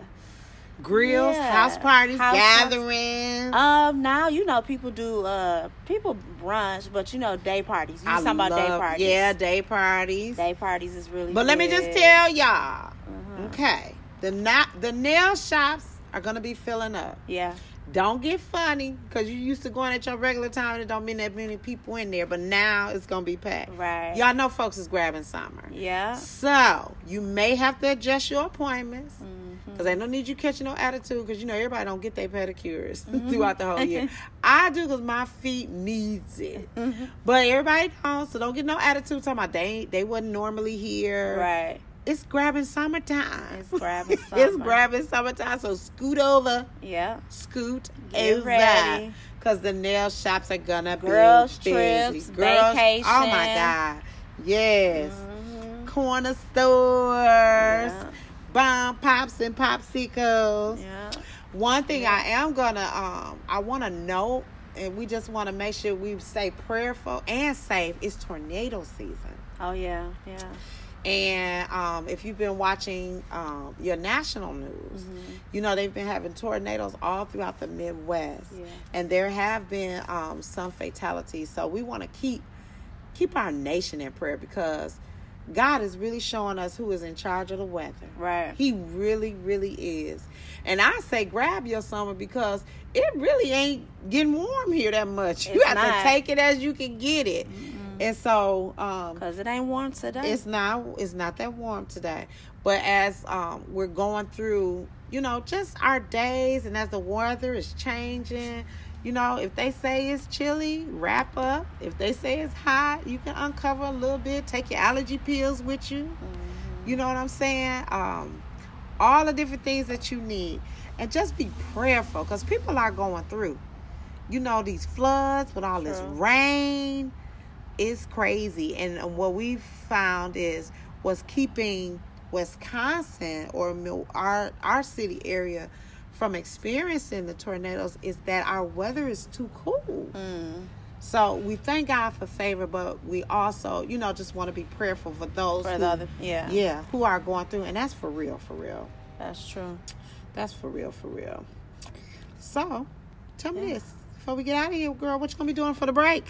B: grills,
A: Yeah.
B: house parties,
A: House
B: gatherings.
A: um. Now you know people do uh people brunch, but you know day parties. You talking about day parties?
B: Yeah, day parties.
A: day parties is really.
B: But let me just tell y'all,
A: Mhm.
B: okay, the na- the nail shops are gonna be filling up.
A: Yeah,
B: Don't get funny because you used to going at your regular time and it don't mean that many people in there. But now it's gonna be packed.
A: right.
B: Y'all know folks is grabbing summer.
A: Yeah.
B: So you may have to adjust your appointments.
A: Mhm.
B: Cause I don't need you catching no attitude. Cause you know everybody don't get their pedicures
A: Mm-hmm.
B: throughout the whole year. I do cause my feet needs it.
A: Mhm.
B: But everybody don't, so don't get no attitude talking about they they wasn't normally here.
A: Right.
B: It's grabbing summertime.
A: It's grabbing
B: it's grabbing summertime. So scoot over,
A: Yeah.
B: scoot
A: Get
B: over.
A: ready.
B: Cause the nail shops are gonna
A: Girls'
B: be busy.
A: trips,
B: Oh my. God. Yes.
A: Mhm.
B: Corner stores.
A: Yeah.
B: Bomb pops and popsicles.
A: Yeah.
B: One thing I am gonna um I wanna note and we just wanna make sure we stay prayerful and safe. It's tornado season.
A: Oh yeah. Yeah.
B: And um if you've been watching um your national news,
A: Mhm.
B: you know they've been having tornadoes all throughout the Midwest.
A: Yeah.
B: And there have been um some fatalities. So we wanna keep keep our nation in prayer because God is really showing us who is in charge of the weather.
A: Right.
B: He really, really is. And I say grab your summer because it really ain't getting warm here that much. you have
A: not.
B: to take it as you can get it. And so um
A: Cause it ain't warm today.
B: it's not it's not that warm today. But as um we're going through, you know, just our days and as the weather is changing, you know, if they say it's chilly, wrap up. If they say it's hot, you can uncover a little bit, take your allergy pills with you.
A: Mhm.
B: You know what I'm saying? Um, all the different things that you need. And just be prayerful because people are going through. You know, these floods with all this rain. It's crazy. And what we've found is what's keeping Wisconsin or our our city area from experiencing the tornadoes is that our weather is too cool.
A: Mm.
B: So we thank God for favor, but we also, you know, just want to be prayerful for those
A: For
B: who,
A: the other, yeah,
B: yeah, who are going through, and that's for real, for real.
A: that's true.
B: That's for real, for real. So, tell me
A: Yeah.
B: this before we get out of here, girl. What you gonna be doing for the break?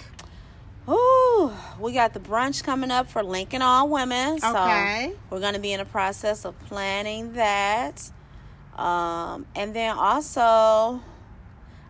A: Ooh, we got the brunch coming up for Lincoln All Women. So
B: Okay.
A: we're going to be in the process of planning that. Um, and then also,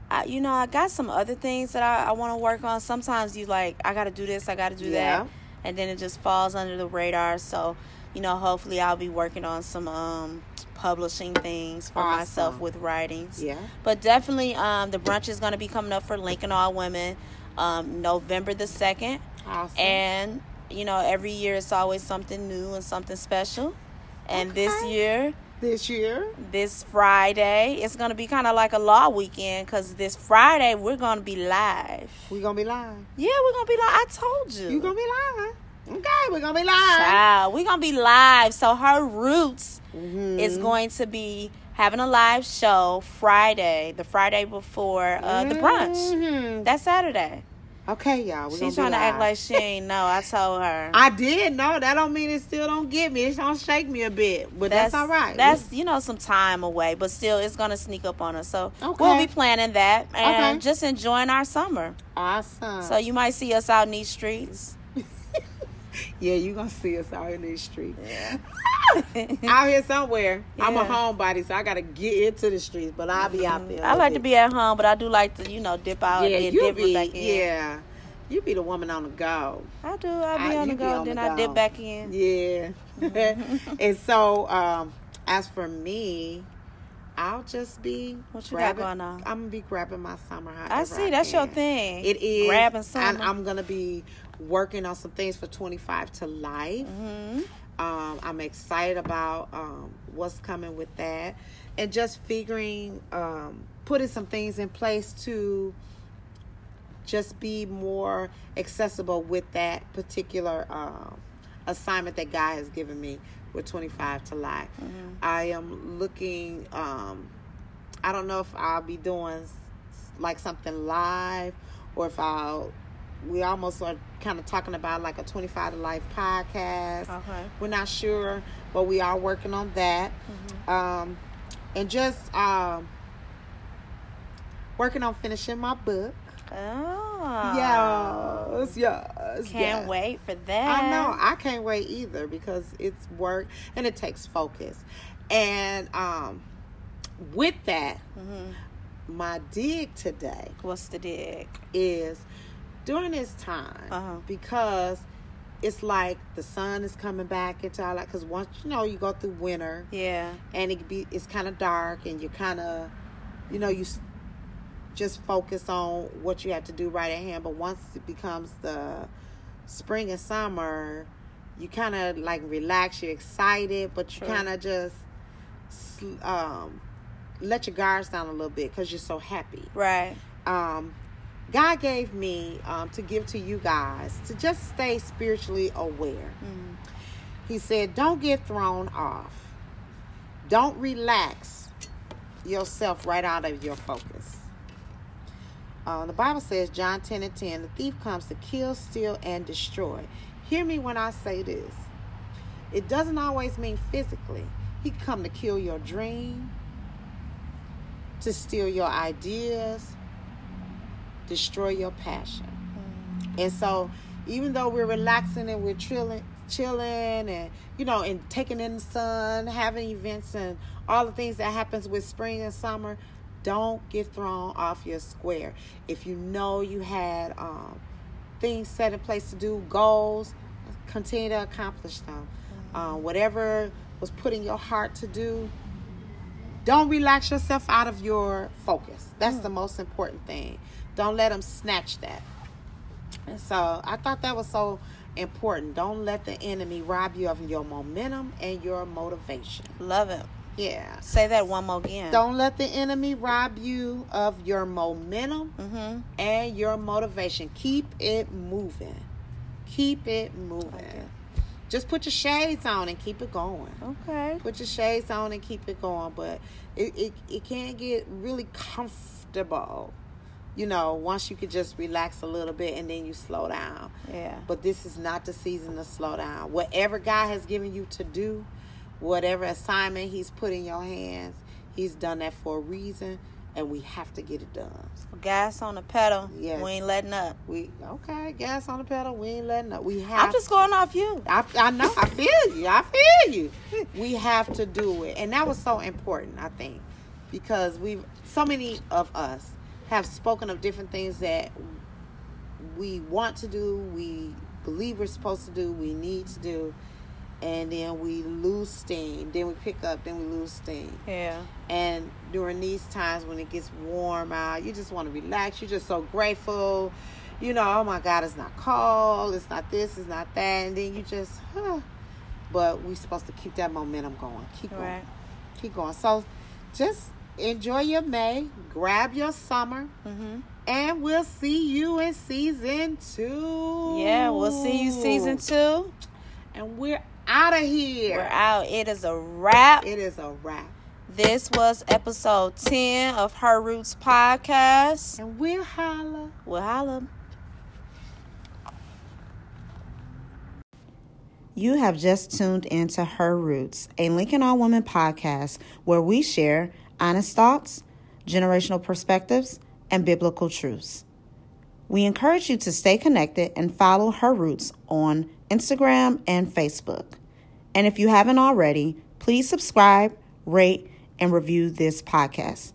A: I, you know, I got some other things that I, I want to work on. Sometimes you like, I got to do this, I got to do
B: Yeah.
A: that. And then it just falls under the radar. So, you know, hopefully I'll be working on some um, publishing things for
B: Awesome.
A: myself with writings.
B: Yeah.
A: But definitely, um, the brunch is going to be coming up for Lincoln All Women um, November the 2nd.
B: Awesome.
A: And, you know, every year it's always something new and something special. And this year,
B: this year,
A: this Friday, it's going to be kind of like a law weekend because this Friday we're going to be live.
B: We're gonna be live.
A: Yeah, we're going to be live. I told you.
B: You're gonna be live? Okay, we're gonna be live.
A: Child, we're going to be live. So her roots
B: Mhm.
A: is going to be having a live show Friday, the Friday before uh, the brunch.
B: Mhm.
A: That's Saturday.
B: Okay, y'all. We're
A: She's trying to act like she ain't know. I told her.
B: I did know. That don't mean it still don't get me. It's gonna shake me a bit, but that's, all right.
A: That's you know some time away, but still it's gonna sneak up on us. So
B: Okay.
A: we'll be planning that and
B: Okay.
A: just enjoying our summer.
B: awesome.
A: So you might see us out in these streets.
B: yeah, you gonna see us out in these streets.
A: Yeah.
B: out here somewhere. I'm a homebody, so I gotta get into the streets, but I'll be out there.
A: I like to be at home, but I do like to you know dip out
B: Yeah,
A: and then dip
B: be.
A: back in.
B: Yeah, you be the woman on the go.
A: I do. I be
B: I-
A: on the go,
B: on
A: then
B: the
A: I
B: go.
A: dip back in.
B: Yeah. and so, um, as for me, I'll just be.
A: What you got going on?
B: I'm gonna be grabbing my summer.
A: Hat.
B: I
A: see. That's your
B: can.
A: thing.
B: It is
A: grabbing
B: And
A: summer.
B: I'm gonna be working on some things for 25 to life.
A: hmm
B: Um, I'm excited about um, what's coming with that, and just figuring, um, putting some things in place to just be more accessible with that particular um, assignment that God has given me with 25 to life. I am looking. Um, I don't know if I'll be doing like something live or if I'll. We almost are kind of talking about like a 25 to life podcast.
A: Okay.
B: We're not sure, but we are working on that. Um, and just um, working on finishing my book.
A: Oh.
B: Yes, yes.
A: Can't
B: yes.
A: wait for that.
B: I know. I can't wait either because it's work and it takes focus. And um, with that,
A: hmm
B: my dig today
A: What's the dig?
B: is during this time
A: Uh-huh.
B: because it's like the sun is coming back into our life. Because once you know you go through winter
A: Yeah.
B: and it be it's kind of dark and you kind of you know you just focus on what you have to do right at hand but once it becomes the spring and summer you kind of like relax you're excited but you kind of just um let your guards down a little bit because you're so happy
A: Right.
B: um, God gave me um, to give to you guys to just stay spiritually aware.
A: Mm.
B: He said, Don't get thrown off. Don't relax yourself right out of your focus. Uh, the Bible says, John 10 and 10, the thief comes to kill, steal, and destroy. Hear me when I say this. It doesn't always mean physically. He come to kill your dream, to steal your ideas, destroy your passion. And so, even though we're relaxing and we're chilling, chilling, and you know, and taking in the sun, having events, and all the things that happens with spring and summer, don't get thrown off your square. If you know you had um, things set in place to do, goals, continue to accomplish them. Uh, whatever was put in your heart to do, don't relax yourself out of your focus. That's the most important thing. Don't let them snatch that. And so I thought that was so important. Don't let the enemy rob you of your momentum and your motivation.
A: Love it.
B: Yeah.
A: Say that one more again.
B: Don't let the enemy rob you of your momentum
A: Mm-hmm.
B: and your motivation. Keep it moving. Keep it moving.
A: Okay.
B: Just put your shades on and keep it going.
A: Okay.
B: Put your shades on and keep it going. But it, it, it can get really comfortable, you know, once you could just relax a little bit and then you slow down.
A: Yeah.
B: But this is not the season to slow down. Whatever God has given you to do, whatever assignment He's put in your hands, He's done that for a reason, and we have to get it done.
A: Gas on the pedal.
B: Yes.
A: We ain't letting up.
B: We okay, gas on the pedal. We ain't letting up. We have.
A: I'm just going off you.
B: I, I know. I feel you. I feel you. We have to do it, and that was so important. I think because we've so many of us have spoken of different things that we want to do, we believe we're supposed to do, we need to do, and then we lose steam. Then we pick up, then we lose steam.
A: Yeah.
B: And during these times when it gets warm out, you just want to relax. You're just so grateful. You know, oh my God, it's not cold. It's not this. It's not that. And then you just, huh. But we're supposed to keep that momentum going. Keep going.
A: Right.
B: Keep going. So just enjoy your May. Grab your summer.
A: Mm-hmm.
B: And we'll see you in season two.
A: Yeah, we'll see you season two.
B: And we're out of here.
A: We're out. It is a wrap.
B: It is a wrap.
A: This was episode 10 of Her Roots Podcast.
B: And we'll holla.
A: We'll holla. You have just tuned into Her Roots, a Lincoln All Women podcast where we share honest thoughts, generational perspectives, and biblical truths. We encourage you to stay connected and follow Her Roots on Instagram and Facebook. And if you haven't already, please subscribe, rate, and review this podcast.